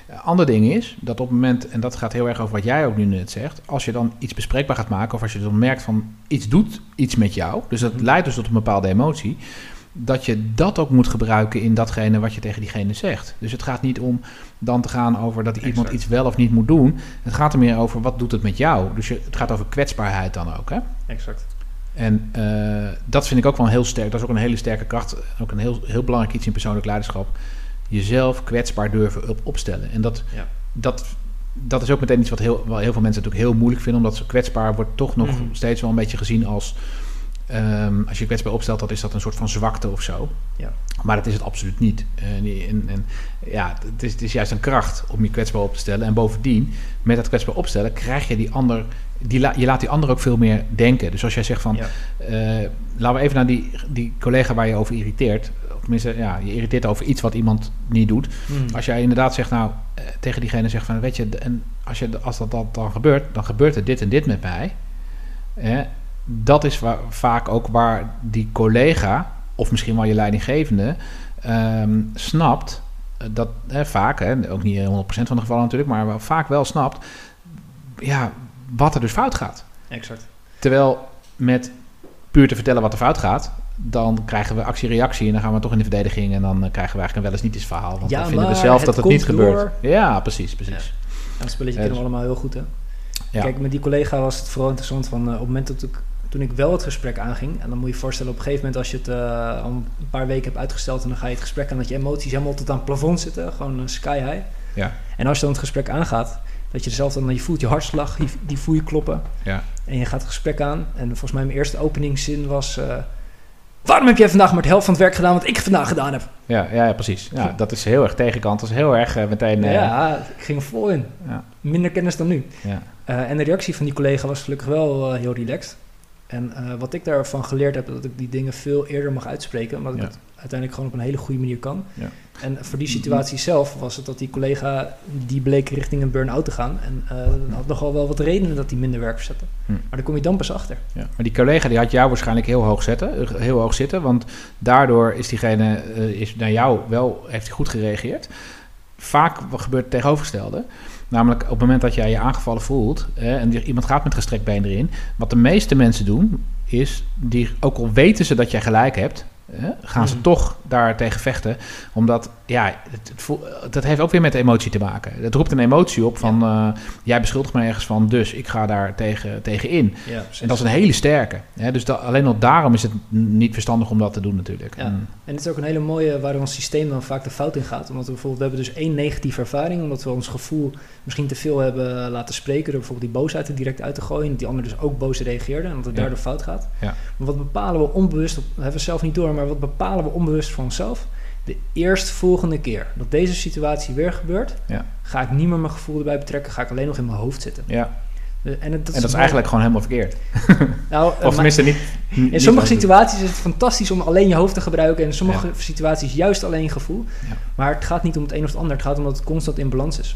Een ander ding is dat op het moment, en dat gaat heel erg over wat jij ook nu net zegt, als je dan iets bespreekbaar gaat maken of als je dan merkt van iets doet iets met jou, dus dat Mhm. leidt dus tot een bepaalde emotie, dat je dat ook moet gebruiken in datgene wat je tegen diegene zegt. Dus het gaat niet om dan te gaan over dat iemand iets wel of niet moet doen. Het gaat er meer over wat doet het met jou. Dus je, het gaat over kwetsbaarheid dan ook. Hè? Exact. En eh, dat vind ik ook wel een heel sterk. Dat is ook een hele sterke kracht. Ook een heel, heel belangrijk iets in persoonlijk leiderschap. Jezelf kwetsbaar durven op, opstellen. En dat, Ja. dat, dat is ook meteen iets wat heel, wel heel veel mensen natuurlijk heel moeilijk vinden. Omdat ze kwetsbaar wordt toch nog Mhm. steeds wel een beetje gezien als... ehm, als je kwetsbaar opstelt, dan is dat een soort van zwakte of zo. Ja. Maar dat is het absoluut niet. En, en, en ja, het is, het is juist een kracht om je kwetsbaar op te stellen. En bovendien, met dat kwetsbaar opstellen, krijg je die ander... Die la, je laat die ander ook veel meer denken. Dus als jij zegt van... Ja. eh, laten we even naar die, die collega waar je over irriteert. Of tenminste, ja, je irriteert over iets wat iemand niet doet. Mhm. Als jij inderdaad zegt, nou, eh, tegen diegene zegt van, weet je, en als, je, als dat, dat dan gebeurt, dan gebeurt er dit en dit met mij. Hè, dat is waar, vaak ook waar die collega, of misschien wel je leidinggevende, ehm, snapt, eh, dat hè, vaak, hè, ook niet 100% van de gevallen natuurlijk, maar wel, vaak wel snapt, ja, wat er dus fout gaat. Exact. Terwijl met puur te vertellen wat er fout gaat, dan krijgen we actie-reactie en dan gaan we toch in de verdediging en dan eh, krijgen we eigenlijk een wel eens niet eens verhaal. Want Ja, dan vinden we zelf het dat het niet gebeurt. Ja, precies, precies. Ja, dat spelletje kennen we allemaal heel goed, hè? Ja. Kijk, met die collega was het vooral interessant van... eh, op het moment dat ik, toen ik wel het gesprek aanging... en dan moet je je voorstellen, op een gegeven moment... als je het eh, al een paar weken hebt uitgesteld... en dan ga je het gesprek aan dat je emoties helemaal tot aan het plafond zitten. Gewoon eh, sky high. Ja. En als je dan het gesprek aangaat... dat je zelf dan... je voelt je hartslag, die, die voel je kloppen. Ja. En je gaat het gesprek aan. En volgens mij mijn eerste openingszin was... eh, Waarom heb jij vandaag maar de helft van het werk gedaan wat ik vandaag gedaan heb? Ja, ja, ja, precies. Ja, dat is heel erg tegenkant. Dat is heel erg meteen... ja, ik ging er vol in. Ja. Minder kennis dan nu. ja. En de reactie van die collega was gelukkig wel heel relaxed. En eh, wat ik daarvan geleerd heb, dat ik die dingen veel eerder mag uitspreken, omdat ik Ja. het uiteindelijk gewoon op een hele goede manier kan. Ja. En voor die situatie zelf was het dat die collega, die bleek richting een burn-out te gaan. En eh had nogal wel wat redenen dat hij minder werk verzette. Hm. Maar daar kom je dan pas achter. Ja. Maar die collega die had jou waarschijnlijk heel hoog, zetten, eh, heel hoog zitten. Want daardoor is diegene is naar jou wel, heeft hij goed gereageerd. Vaak gebeurt het tegenovergestelde. Namelijk op het moment dat jij je aangevallen voelt en die- iemand gaat met gestrekt been erin. Wat de meeste mensen doen, is die, ook al weten ze dat jij gelijk hebt, gaan ze Mhm. toch daar tegen vechten. Omdat, ja, het, het voel- dat heeft ook weer met emotie te maken. Het roept een emotie op van, eh, jij beschuldigt me ergens van, dus ik ga daar tegen, tegen in. Ja, En dat is een hele sterke. Hè? Dus alleen al daarom is het niet verstandig om dat te doen natuurlijk. Ja. En- En het is ook een hele mooie waar ons systeem dan vaak de fout in gaat. Omdat we bijvoorbeeld, we hebben dus één negatieve ervaring, omdat we ons gevoel misschien te veel hebben laten spreken door bijvoorbeeld die boosheid er direct uit te gooien. En dat die ander dus ook boos reageerde en dat het daardoor fout gaat. Ja. Maar wat bepalen we onbewust, dat hebben we zelf niet door, maar wat bepalen we onbewust voor onszelf? De eerstvolgende keer dat deze situatie weer gebeurt, Ja. ga ik niet meer mijn gevoel erbij betrekken, ga ik alleen nog in mijn hoofd zitten. ja. Eh, En, het, en dat is eigenlijk gewoon helemaal verkeerd. Nou, eh, Of maar- tenminste niet... in sommige situaties is het fantastisch om alleen je hoofd te gebruiken. En in sommige situaties juist alleen je gevoel. Ja. Maar het gaat niet om het een of het ander. Het gaat om dat het constant in balans is.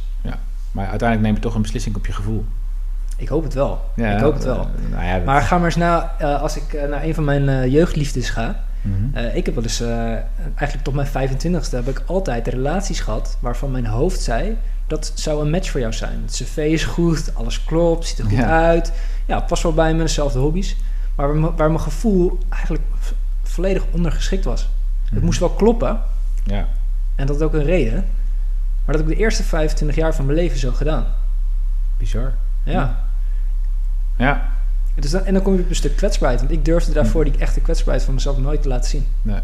Maar uiteindelijk neem je toch een beslissing op je gevoel. Ik hoop het wel. Ja, ik hoop het wel. eh, nou ja, dat- Maar ga maar eens na, eh, als ik eh, naar een van mijn eh, jeugdliefdes ga. Mhm. eh, ik heb wel eens, eh, eigenlijk tot mijn 25ste, heb ik altijd relaties gehad waarvan mijn hoofd zei, dat zou een match voor jou zijn. Het cv is goed, alles klopt, ziet er goed Ja. uit. Ja, past wel bij me, dezelfde hobby's. Maar waar, mijn gevoel eigenlijk volledig ondergeschikt was. Het Mhm. moest wel kloppen, Ja. en dat had ook een reden. Maar dat heb ik de eerste 25 jaar van mijn leven zo gedaan. Bizar. Ja. Ja. Dus dan, en dan kom je op een stuk kwetsbaarheid. Want ik durfde daarvoor Mhm. die echte kwetsbaarheid van mezelf nooit te laten zien. Nee.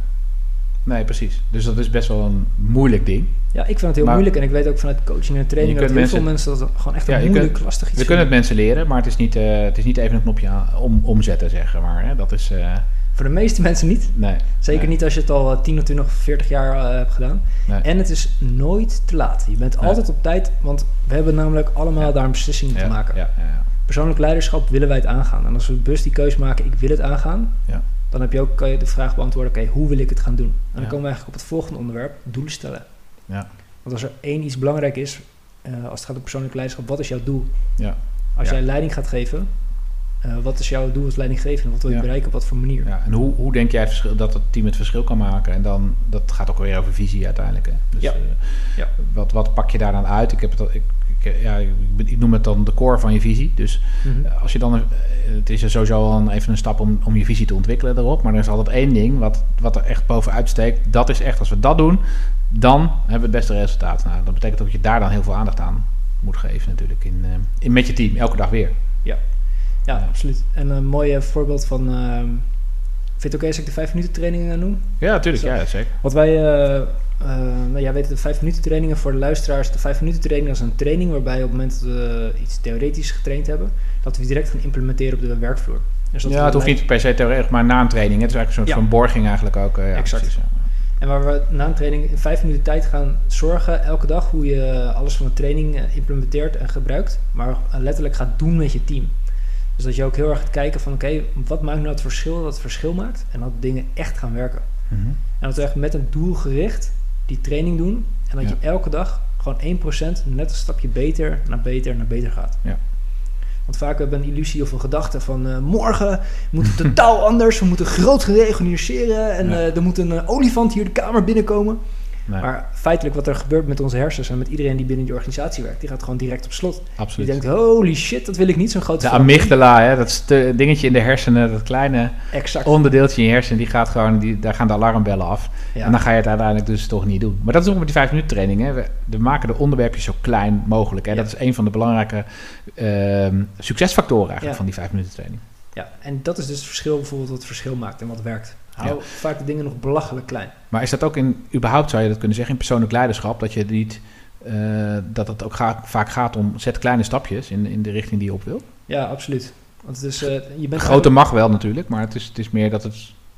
nee, precies. Dus dat is best wel een moeilijk ding. Ja, ik vind het heel Maar- moeilijk. En ik weet ook vanuit coaching en training dat heel veel mensen- dat gewoon echt een moeilijk, kunt- lastig iets We kunnen het mensen leren, maar het is niet, eh, het is niet even een knopje aan, om, omzetten, zeg maar. Hè? Dat is... eh, Voor de meeste mensen niet. nee. Zeker Nee. niet als je het al eh, 10 of 20 of 40 jaar eh, hebt gedaan. Nee. En het is nooit te laat. Je bent altijd op tijd, want we hebben namelijk allemaal Ja. daar een beslissing ja, te maken. Ja, ja. Persoonlijk leiderschap willen wij het aangaan. En als we bewust die keuze maken, ik wil het aangaan, Ja. dan heb je ook, kan je de vraag beantwoorden, oké, hoe wil ik het gaan doen? En dan Ja. komen we eigenlijk op het volgende onderwerp, doelen stellen. Ja. Want als er één iets belangrijk is, eh, als het gaat om persoonlijk leiderschap, wat is jouw doel? Ja. Als jij leiding gaat geven, eh, wat is jouw doel als leidinggevende? Wat wil je bereiken? Op wat voor manier? Ja, en hoe, hoe denk jij verschil, dat het team het verschil kan maken? En dan, dat gaat ook weer over visie uiteindelijk. Hè? Dus, Ja. eh, Ja. Wat, wat pak je daar dan uit? Ik, heb het, ik, ik, ja, ik, noem het dan de core van je visie. Dus Mhm. eh, als je dan, eh, het is er sowieso al even een stap om, om je visie te ontwikkelen erop. Maar er is altijd één ding wat, wat er echt bovenuit steekt. Dat is echt, als we dat doen, dan hebben we het beste resultaat. Nou, dat betekent ook dat je daar dan heel veel aandacht aan moet geven natuurlijk. In, eh, in, met je team, elke dag weer. Ja, Ja. absoluut. En een mooi eh, voorbeeld van... ehm, vind je het oké als ik de 5 minuten trainingen eh, noem? Ja, natuurlijk. Ja, zeker. Wat wij... eh, eh, nou, jij weet de 5 minuten trainingen voor de luisteraars. De 5 minuten training is een training waarbij op het moment dat we iets theoretisch getraind hebben... dat we direct gaan implementeren op de werkvloer. Dus dat Ja, het hoeft niet per se theoretisch, maar na een training. Het is eigenlijk een soort Ja. van borging eigenlijk ook. eh, ja, Exact. precies, ja. En waar we na een training in vijf minuten tijd gaan zorgen, elke dag, hoe je alles van de training eh, implementeert en gebruikt. Maar letterlijk gaat doen met je team. Dus dat je ook heel erg gaat kijken van, oké, wat maakt nou het verschil dat het verschil maakt? En dat dingen echt gaan werken. Mhm. En dat we echt met een doel gericht die training doen. En dat je elke dag gewoon 1% net een stapje beter naar beter naar beter gaat. Ja. Want vaak hebben we een illusie of een gedachte van eh, morgen moet het totaal anders. We moeten groot gereorganiseren en Ja. eh, er moet een eh, olifant hier de kamer binnenkomen. Nee, Maar feitelijk wat er gebeurt met onze hersens en met iedereen die binnen die organisatie werkt, die gaat gewoon direct op slot. Die absoluut. denkt, holy shit, dat wil ik niet, zo'n grote de verandering. amygdala, hè, dat dingetje in de hersenen, dat kleine Exact. onderdeeltje in je hersenen, die gaat gewoon, die, daar gaan de alarmbellen af. Ja. En dan ga je het uiteindelijk dus toch niet doen. Maar dat is ook met die 5 minuten training. Hè. We, we maken de onderwerpjes zo klein mogelijk. Hè. Ja. Dat is een van de belangrijke ehm, succesfactoren eigenlijk Ja. van die 5 minuten training. ja, en dat is dus het verschil bijvoorbeeld wat het verschil maakt en wat werkt. Hou vaak de dingen nog belachelijk klein. Maar is dat ook in, überhaupt zou je dat kunnen zeggen, in persoonlijk leiderschap, dat je niet, eh, dat het ook ga- vaak gaat om zet kleine stapjes in, in de richting die je op wil? Ja, absoluut. Want het is, eh, je bent Grote mag wel natuurlijk, maar het is, het is meer dat het,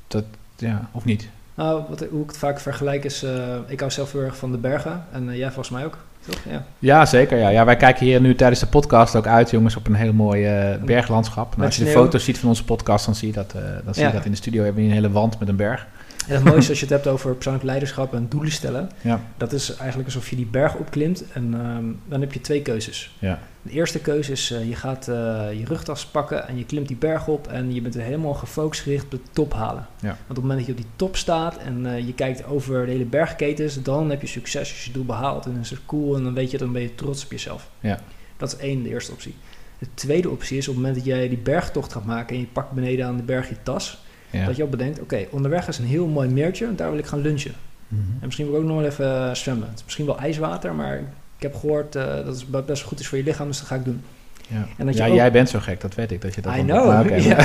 dat, ja, of niet? Nou, wat, hoe ik het vaak vergelijk is, eh, ik hou zelf heel erg van de bergen en jij volgens mij ook. Toch? Ja. Ja, zeker. Ja. ja, wij kijken hier nu tijdens de podcast ook uit, jongens, op een heel mooi eh, berglandschap. Nou, als je de foto's ziet van onze podcast, dan zie je dat, eh, dan zie je dat in de studio hebben we een hele wand met een berg. En het mooiste als je het hebt over persoonlijk leiderschap en doelen stellen. Ja. Dat is eigenlijk alsof je die berg opklimt en ehm, dan heb je twee keuzes. Ja. De eerste keuze is eh, je gaat eh, je rugtas pakken en je klimt die berg op en je bent er helemaal gefocust gericht op de top halen. Ja. Want op het moment dat je op die top staat en eh, je kijkt over de hele bergketens, dan heb je succes als je je doel behaalt en dan is het cool en dan weet je, dan ben je trots op jezelf. Ja. Dat is één, de eerste optie. De tweede optie is op het moment dat jij die bergtocht gaat maken en je pakt beneden aan de berg je tas, Ja. dat je ook bedenkt, oké, onderweg is een heel mooi meertje en daar wil ik gaan lunchen. Mhm. En misschien wil ik ook nog wel even eh, zwemmen. Het is misschien wel ijswater, maar ik heb gehoord eh, dat het be- best goed is voor je lichaam, dus dat ga ik doen. Ja, En dat je ja ook- jij bent zo gek, dat weet ik. Dat je dat I know. Ja.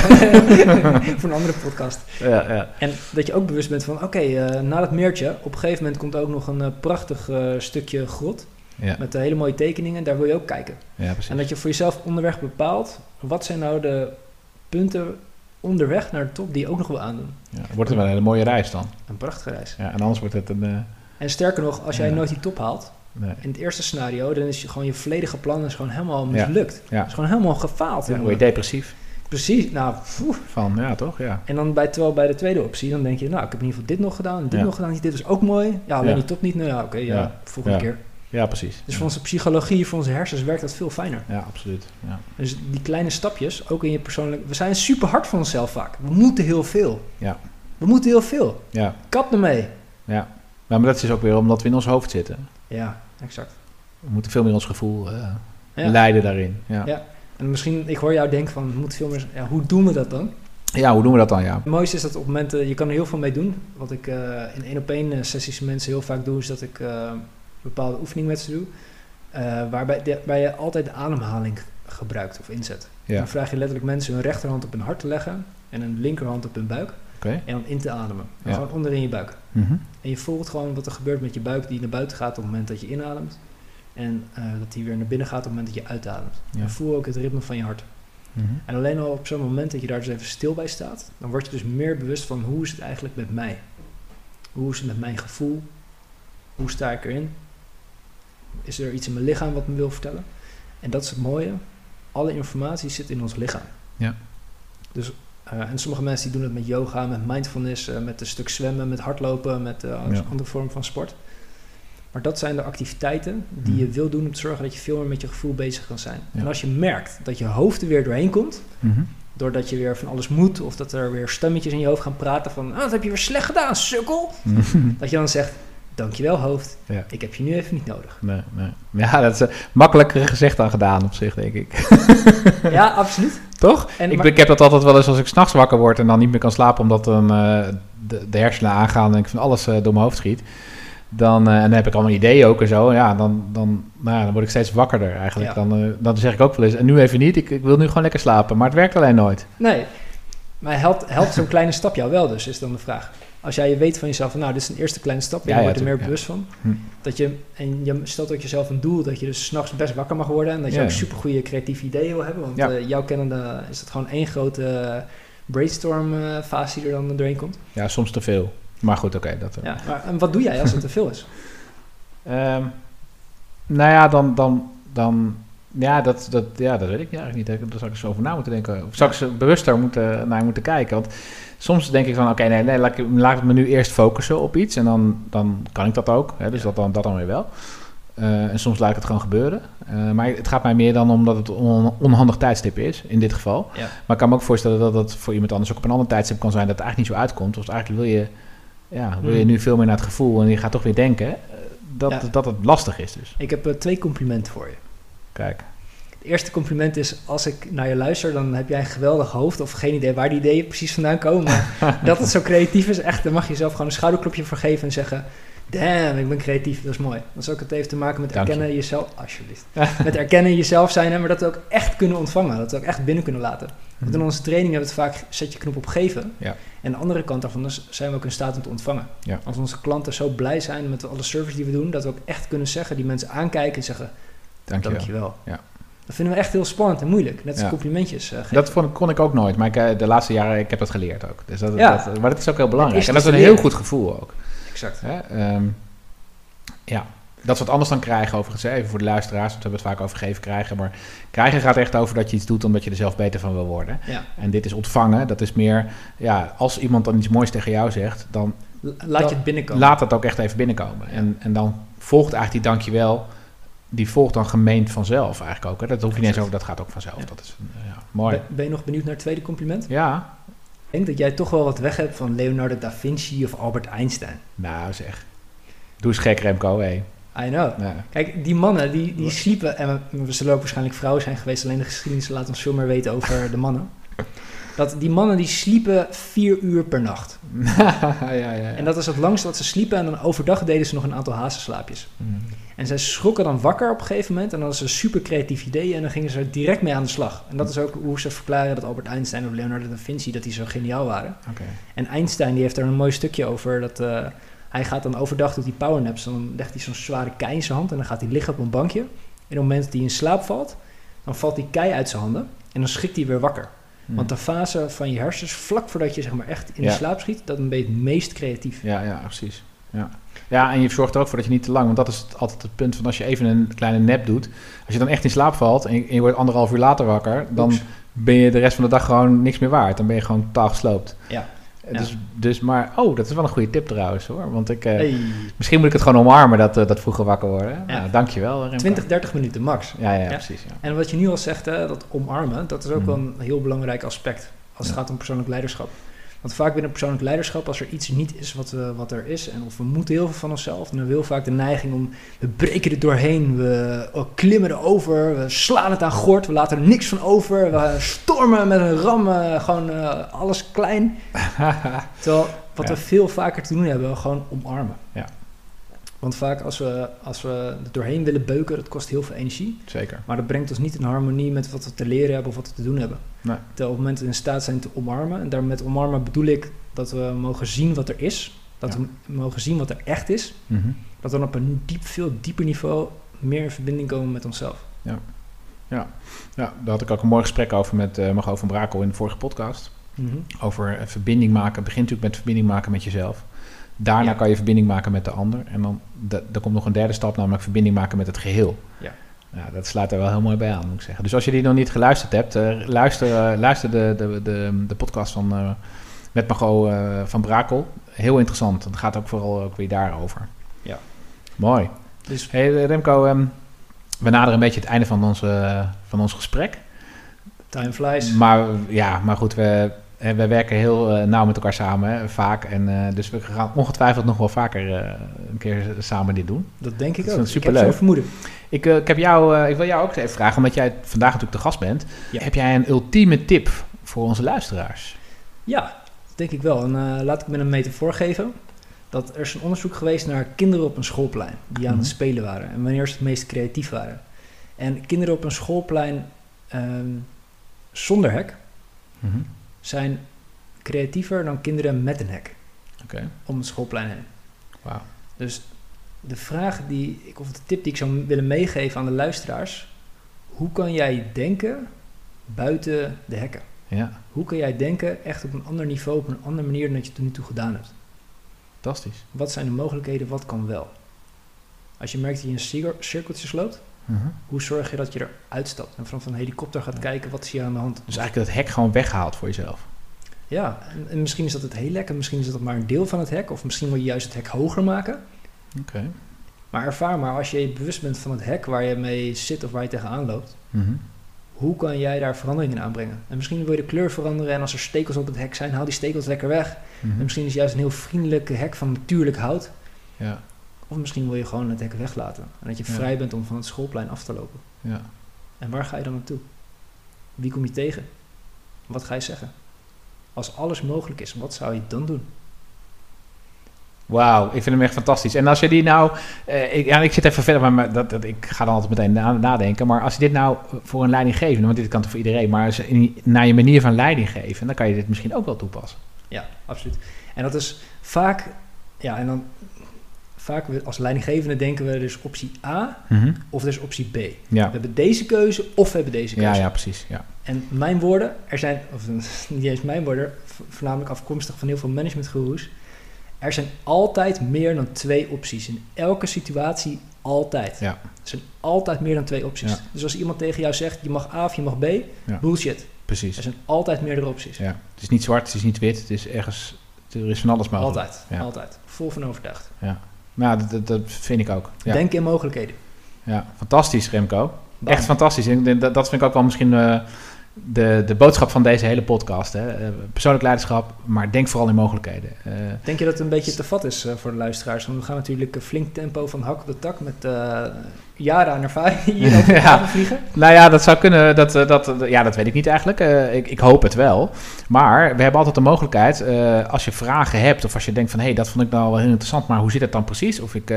voor een andere podcast. Ja, ja. En dat je ook bewust bent van, oké, eh, na dat meertje, op een gegeven moment komt ook nog een prachtig stukje grot Ja, met hele mooie tekeningen. Daar wil je ook kijken. ja, precies. En dat je voor jezelf onderweg bepaalt, wat zijn nou de punten onderweg naar de top die je ook nog wil aandoen. Ja, wordt het wel een hele mooie reis dan. Een prachtige reis. Ja, en anders wordt het een... eh, En sterker nog, als jij nooit die top haalt, nee. in het eerste scenario, dan is je gewoon je volledige plan is gewoon helemaal mislukt. Ja. Het is gewoon helemaal gefaald. Ja, word je depressief Precies, nou, van, ja toch? Ja. En dan bij, terwijl bij de tweede optie, dan denk je, nou, ik heb in ieder geval dit nog gedaan, dit Ja. nog gedaan, dit is ook mooi. Ja, alleen die top niet, nou ja, oké, ja, Ja. volgende keer. Ja, precies. Dus ja. voor onze psychologie, voor onze hersens werkt dat veel fijner. Ja, absoluut. Ja. Dus die kleine stapjes, ook in je persoonlijk... We zijn super hard van onszelf vaak. We moeten heel veel. Ja. We moeten heel veel. Ja. Kap ermee. ja. Maar, maar dat is ook weer omdat we in ons hoofd zitten. Ja, exact. We moeten veel meer ons gevoel eh, Ja. leiden daarin. Ja. Ja. En misschien, ik hoor jou denken van, we moeten veel meer... Ja, hoe doen we dat dan? ja, hoe doen we dat dan? Ja. Het mooiste is dat op momenten, je kan er heel veel mee doen. Wat ik eh, in één op één eh, sessies mensen heel vaak doe, is dat ik eh, bepaalde oefeningen met ze doe. eh, waarbij de, waar je altijd de ademhaling gebruikt of inzet. Ja. Dan vraag je letterlijk mensen hun rechterhand op hun hart te leggen en een linkerhand op hun buik. En dan in te ademen. Ja. Gewoon onderin je buik. Mhm. En je voelt gewoon wat er gebeurt met je buik die naar buiten gaat op het moment dat je inademt. En eh, dat die weer naar binnen gaat op het moment dat je uitademt. Ja. En voel ook het ritme van je hart. Mhm. En alleen al op zo'n moment dat je daar dus even stil bij staat, dan word je dus meer bewust van hoe is het eigenlijk met mij? Hoe is het met mijn gevoel? Hoe sta ik erin? Is er iets in mijn lichaam wat me wil vertellen? En dat is het mooie. Alle informatie zit in ons lichaam. Ja. Dus, eh, en sommige mensen die doen het met yoga, met mindfulness, eh, met een stuk zwemmen, met hardlopen, met Ja. andere vormen van sport. Maar dat zijn de activiteiten die Mhm. je wil doen om te zorgen dat je veel meer met je gevoel bezig kan zijn. Ja. En als je merkt dat je hoofd er weer doorheen komt, Mhm. doordat je weer van alles moet, of dat er weer stemmetjes in je hoofd gaan praten van, ah, dat heb je weer slecht gedaan, sukkel. Mhm. Dat je dan zegt, dankjewel hoofd, Ja. ik heb je nu even niet nodig. Nee, nee. Ja, dat is eh, makkelijker gezegd dan gedaan op zich, denk ik. ja, absoluut. Toch? En, Ik, maar- ik heb dat altijd wel eens als ik s'nachts wakker word en dan niet meer kan slapen omdat dan eh, de, de hersenen aangaan en ik van alles eh, door mijn hoofd schiet. Dan, en dan heb ik allemaal ideeën ook en zo. Ja, dan, dan, nou ja, dan word ik steeds wakkerder eigenlijk. Ja. Dan, dan zeg ik ook wel eens, en nu even niet, ik, ik wil nu gewoon lekker slapen. Maar het werkt alleen nooit. Nee, maar helpt, helpt zo'n kleine stap jou wel dus, is dan de vraag. Als jij je weet van jezelf, van, nou, dit is een eerste kleine stap, en Ja, je wordt er meer bewust van. Hm. Dat je, en je stelt ook jezelf een doel dat je dus s'nachts best wakker mag worden en dat je ook super goede creatieve ideeën wil hebben. Want eh, jouw kennende is het gewoon één grote eh, brainstorm eh, fase die er dan doorheen komt. Ja, soms te veel. Maar goed, oké. dat. Ja, maar en wat doe jij als het te veel is? Ehm, nou ja, dan, dan, dan ja, dat, dat, ja, dat weet ik eigenlijk niet. Daar zou ik eens over na moeten denken. Of zou ik eens bewuster moeten, naar moeten kijken. Want soms denk ik van, oké, nee, nee laat, ik, laat ik me nu eerst focussen op iets. En dan, dan kan ik dat ook. Hè, dus Ja. dat, dan, dat dan weer wel. Eh, en soms laat ik het gewoon gebeuren. Eh, maar het gaat mij meer dan omdat het een on, onhandig tijdstip is, in dit geval. Ja. Maar ik kan me ook voorstellen dat dat voor iemand anders ook op een ander tijdstip kan zijn dat het eigenlijk niet zo uitkomt. Of eigenlijk wil je, ja, wil je Hmm. nu veel meer naar het gevoel en je gaat toch weer denken eh, dat, Ja. dat het lastig is dus. Ik heb twee complimenten voor je. Kijk. Het eerste compliment is, als ik naar je luister, dan heb jij een geweldig hoofd. Of geen idee waar die ideeën precies vandaan komen. Maar dat het zo creatief is, echt, daar mag je jezelf gewoon een schouderklopje voor geven en zeggen... Damn, ik ben creatief, dat is mooi. Dat is ook het heeft te maken met Dank je. erkennen jezelf... Alsjeblieft. met erkennen jezelf zijn, maar dat we ook echt kunnen ontvangen. Dat we ook echt binnen kunnen laten. Want in onze training hebben we het vaak, zet je knop op geven. Ja. En de andere kant daarvan is, zijn we ook in staat om te ontvangen. Ja. Als onze klanten zo blij zijn met alle service die we doen, dat we ook echt kunnen zeggen, die mensen aankijken en zeggen... Dankjewel. Dankjewel. Ja. Dat vinden we echt heel spannend en moeilijk. Net als Ja. complimentjes eh, geven. Dat vond, kon ik ook nooit, maar ik, eh, de laatste jaren ik heb dat geleerd ook. Dus dat, Ja. dat, maar dat is ook heel belangrijk. is En dat is een heel goed gevoel ook. Exact. Hè? Ehm, ja. Dat is wat anders dan krijgen overigens. Even voor de luisteraars, want we hebben het vaak over geven krijgen. Maar krijgen gaat echt over dat je iets doet omdat je er zelf beter van wil worden. Ja. En dit is ontvangen. Dat is meer, ja, als iemand dan iets moois tegen jou zegt, dan Laat je het binnenkomen. laat dat ook echt even binnenkomen. En, en dan volgt eigenlijk die dankjewel, die volgt dan gemeend vanzelf eigenlijk ook. Hè. Dat hoef je niet eens over, dat gaat ook vanzelf. Ja. Dat is ja, mooi. Ben, ben je nog benieuwd naar het tweede compliment? Ja, Ik denk dat jij toch wel wat weg hebt van Leonardo da Vinci of Albert Einstein. nou zeg. Doe eens gek Remco, hé. I know. Ja. Kijk, die mannen die, die sliepen, en we, zullen ook waarschijnlijk vrouwen zijn geweest, alleen de geschiedenis laat ons veel meer weten over de mannen. Dat die mannen die sliepen vier uur per nacht. ja, ja, ja. En dat is het langste wat ze sliepen en dan overdag deden ze nog een aantal hazenslaapjes. Mm. En zij schrokken dan wakker op een gegeven moment en dan hadden ze een super creatief idee en dan gingen ze er direct mee aan de slag. En dat is ook hoe ze verklaren dat Albert Einstein of Leonardo da Vinci dat die zo geniaal waren. En Einstein die heeft er een mooi stukje over dat eh, hij gaat dan overdag doet hij powernaps. Dan legt hij zo'n zware kei in zijn hand en dan gaat hij liggen op een bankje. En op het moment dat hij in slaap valt, dan valt die kei uit zijn handen en dan schrikt hij weer wakker. Mm. Want de fase van je hersens, vlak voordat je zeg maar echt in Ja. de slaap schiet, dat ben je het meest creatief. Ja, ja, precies. Ja. Ja, en je zorgt er ook voor dat je niet te lang... Want dat is altijd het punt van als je even een kleine nap doet... Als je dan echt in slaap valt en je, en je wordt anderhalf uur later wakker... dan Oeps. ben je de rest van de dag gewoon niks meer waard. Dan ben je gewoon totaal gesloopt. Ja. Eh, Dus, dus maar, oh, dat is wel een goede tip trouwens hoor. Want ik, eh, Hey, misschien moet ik het gewoon omarmen dat, eh, dat vroeger wakker worden. Ja. Nou, dankjewel Remco. 20, 30 minuten max. Ja, ja, Ja. precies. Ja. En wat je nu al zegt, hè, dat omarmen, dat is ook Mhm. wel een heel belangrijk aspect als het gaat om persoonlijk leiderschap. Want vaak binnen persoonlijk leiderschap, als er iets niet is wat, we, wat er is, en of we moeten heel veel van onszelf, dan hebben we heel vaak de neiging om, we breken er doorheen, we klimmen erover, we slaan het aan gort, we laten er niks van over, we stormen met een ram, eh, gewoon eh, alles klein. Terwijl wat Ja. we veel vaker te doen hebben, gewoon omarmen. Ja. Want vaak als we, als we er doorheen willen beuken, dat kost heel veel energie. Zeker. Maar dat brengt ons niet in harmonie met wat we te leren hebben of wat we te doen hebben. Nee. Terwijl op het moment dat we in staat zijn te omarmen. En daarmee met omarmen bedoel ik dat we mogen zien wat er is. Dat Ja. we mogen zien wat er echt is. Mhm. Dat we dan op een diep, veel dieper niveau meer in verbinding komen met onszelf. Ja, daar had ik ook een mooi gesprek over met uh, Margot van Brakel in de vorige podcast. Mhm. Over eh, verbinding maken. Het begint natuurlijk met verbinding maken met jezelf. Daarna Ja. kan je verbinding maken met de ander. En dan da- er komt nog een derde stap, namelijk verbinding maken met het geheel. Ja. Ja, dat sluit er wel heel mooi bij aan, moet ik zeggen. Dus als je die nog niet geluisterd hebt, eh, luister, eh, luister de, de, de, de podcast van, eh, met Margot van Brakel. Heel interessant. Het gaat ook vooral ook weer daarover. Ja. Mooi. Dus Hey Remco, ehm, we naderen een beetje het einde van ons, eh, van ons gesprek. time flies. Maar ja, maar goed, we, eh, we werken heel eh, nauw met elkaar samen, hè, vaak. En, eh, dus we gaan ongetwijfeld nog wel vaker een keer samen dit doen. dat denk ik dat is ook. een Ik heb superleuk. vermoeden. Ik, ik, heb jou, ik wil jou ook even vragen, omdat jij vandaag natuurlijk de gast bent. Ja. Heb jij een ultieme tip voor onze luisteraars? Ja, dat denk ik wel. En laat ik me een metafoor geven. Dat er is een onderzoek geweest naar kinderen op een schoolplein die aan Mhm. het spelen waren en wanneer ze het meest creatief waren. En kinderen op een schoolplein ehm, zonder hek Mhm. Zijn creatiever dan kinderen met een hek om het schoolplein heen. Dus de vraag die ik, of de tip die ik zou willen meegeven aan de luisteraars: hoe kan jij denken buiten de hekken? Ja, Hoe kan jij denken echt op een ander niveau, op een andere manier dan dat je tot nu toe gedaan hebt? fantastisch. Wat zijn de mogelijkheden, wat kan wel? Als je merkt dat je in cir- cirkeltjes loopt, Mhm. hoe zorg je dat je eruit stapt en vanaf een helikopter gaat kijken wat is hier aan de hand? Dus eigenlijk dat hek gewoon weggehaald voor jezelf. Ja, en, en misschien is dat het heel lekker, misschien is dat maar een deel van het hek, of misschien wil je juist het hek hoger maken. Oké. Maar ervaar maar, als je je bewust bent van het hek waar je mee zit of waar je tegenaan loopt, Mhm. hoe kan jij daar veranderingen in aanbrengen? En misschien wil je de kleur veranderen en als er stekels op het hek zijn, haal die stekels lekker weg. Mhm. En misschien is het juist een heel vriendelijke hek van natuurlijk hout. Ja, Of misschien wil je gewoon het hek weglaten. En dat je Ja. vrij bent om van het schoolplein af te lopen. ja. En waar ga je dan naartoe? Wie kom je tegen? Wat ga je zeggen? Als alles mogelijk is, wat zou je dan doen? Wauw, ik vind hem echt fantastisch. En als je die nou, eh, ik, ja, ik zit even verder, maar- dat, dat, ik ga dan altijd meteen na- nadenken. Maar als je dit nou voor een leidinggevende, want dit kan toch voor iedereen, maar als je in- naar je manier van leiding geven, dan kan je dit misschien ook wel toepassen. Ja, absoluut. En dat is vaak, ja, en dan vaak we- als leidinggevende denken we er is optie A of er is optie B. We Ja. hebben deze keuze of we hebben deze ja, keuze. ja, precies. Ja. En mijn woorden, er zijn, of niet eens mijn woorden, vo- voornamelijk afkomstig van heel veel managementgoeroes. Er zijn altijd meer dan twee opties. In elke situatie Altijd. Ja. Er zijn altijd meer dan twee opties. Ja. Dus als iemand tegen jou zegt, je mag A of je mag B, bullshit. Precies. Er zijn altijd meerdere opties. Ja. Het is niet zwart, het is niet wit, het is ergens, er is van alles mogelijk. Altijd, Ja. altijd. Vol van overtuigd. Nou, dat, dat, dat vind ik ook. Ja. Denken in mogelijkheden. ja. Fantastisch, Remco. Bam. Echt fantastisch. En dat, dat vind ik ook wel misschien eh, de, de boodschap van deze hele podcast. Hè. Eh, persoonlijk leiderschap, maar denk vooral in mogelijkheden. Eh, Denk je dat het een beetje te vat is voor de luisteraars? Want we gaan natuurlijk een flink tempo van hak op de tak met jaren aan ervaring hier over de Ja. vliegen. Nou ja, dat zou kunnen. Dat, eh, dat, eh, ja, dat weet ik niet eigenlijk. Eh, ik, ik hoop het wel. Maar we hebben altijd de mogelijkheid, als je vragen hebt of als je denkt van hé, dat vond ik nou wel heel interessant, maar hoe zit het dan precies? Of ik,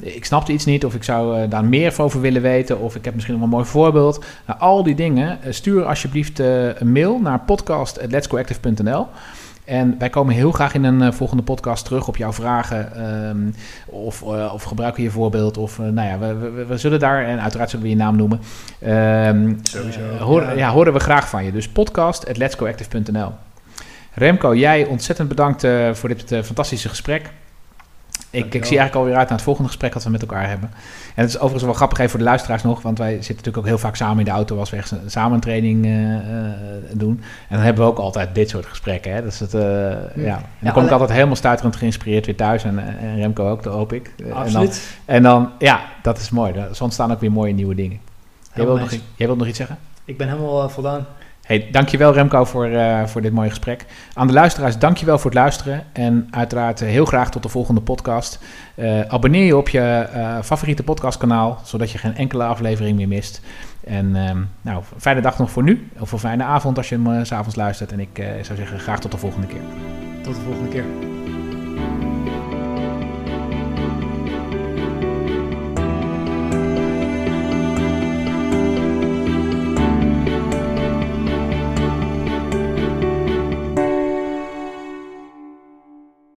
ik snapte iets niet, of ik zou daar meer over willen weten, of ik heb misschien nog een mooi voorbeeld. Nou, al die dingen, stuur alsjeblieft een mail naar podcast.letsgoactive.nl. En wij komen heel graag in een eh, volgende podcast terug op jouw vragen. ehm, of, eh, of gebruiken je voorbeeld. Of eh, nou ja, we, we, we zullen daar, en uiteraard zullen we je naam noemen. ehm, Sowieso, horen, ja. ja. horen we graag van je. Dus podcast.letsgoactive.nl. Remco, jij ontzettend bedankt voor dit fantastische gesprek. Ik, zie eigenlijk alweer uit naar het volgende gesprek dat we met elkaar hebben. En het is overigens wel grappig even voor de luisteraars nog, want wij zitten natuurlijk ook heel vaak samen in de auto als we echt samen een training eh, eh, doen. En dan hebben we ook altijd dit soort gesprekken. Hè? Dus het, eh, ja. En dan Ja, kom ik altijd helemaal stuiterend geïnspireerd weer thuis. En, en Remco ook, dat hoop ik. En dan, en dan, ja, dat is mooi. Zo ontstaan ook weer mooie nieuwe dingen. Jij wilt, nog, jij wilt nog iets zeggen? Ik ben helemaal voldaan. Hey, dankjewel Remco voor, eh, voor dit mooie gesprek. Aan de luisteraars, dankjewel voor het luisteren. En uiteraard eh, heel graag tot de volgende podcast. Eh, abonneer je op je favoriete podcastkanaal, zodat je geen enkele aflevering meer mist. En ehm, nou, fijne dag nog voor nu. Of een fijne avond als je hem s s'avonds luistert. En ik zou zeggen, graag tot de volgende keer. Tot de volgende keer.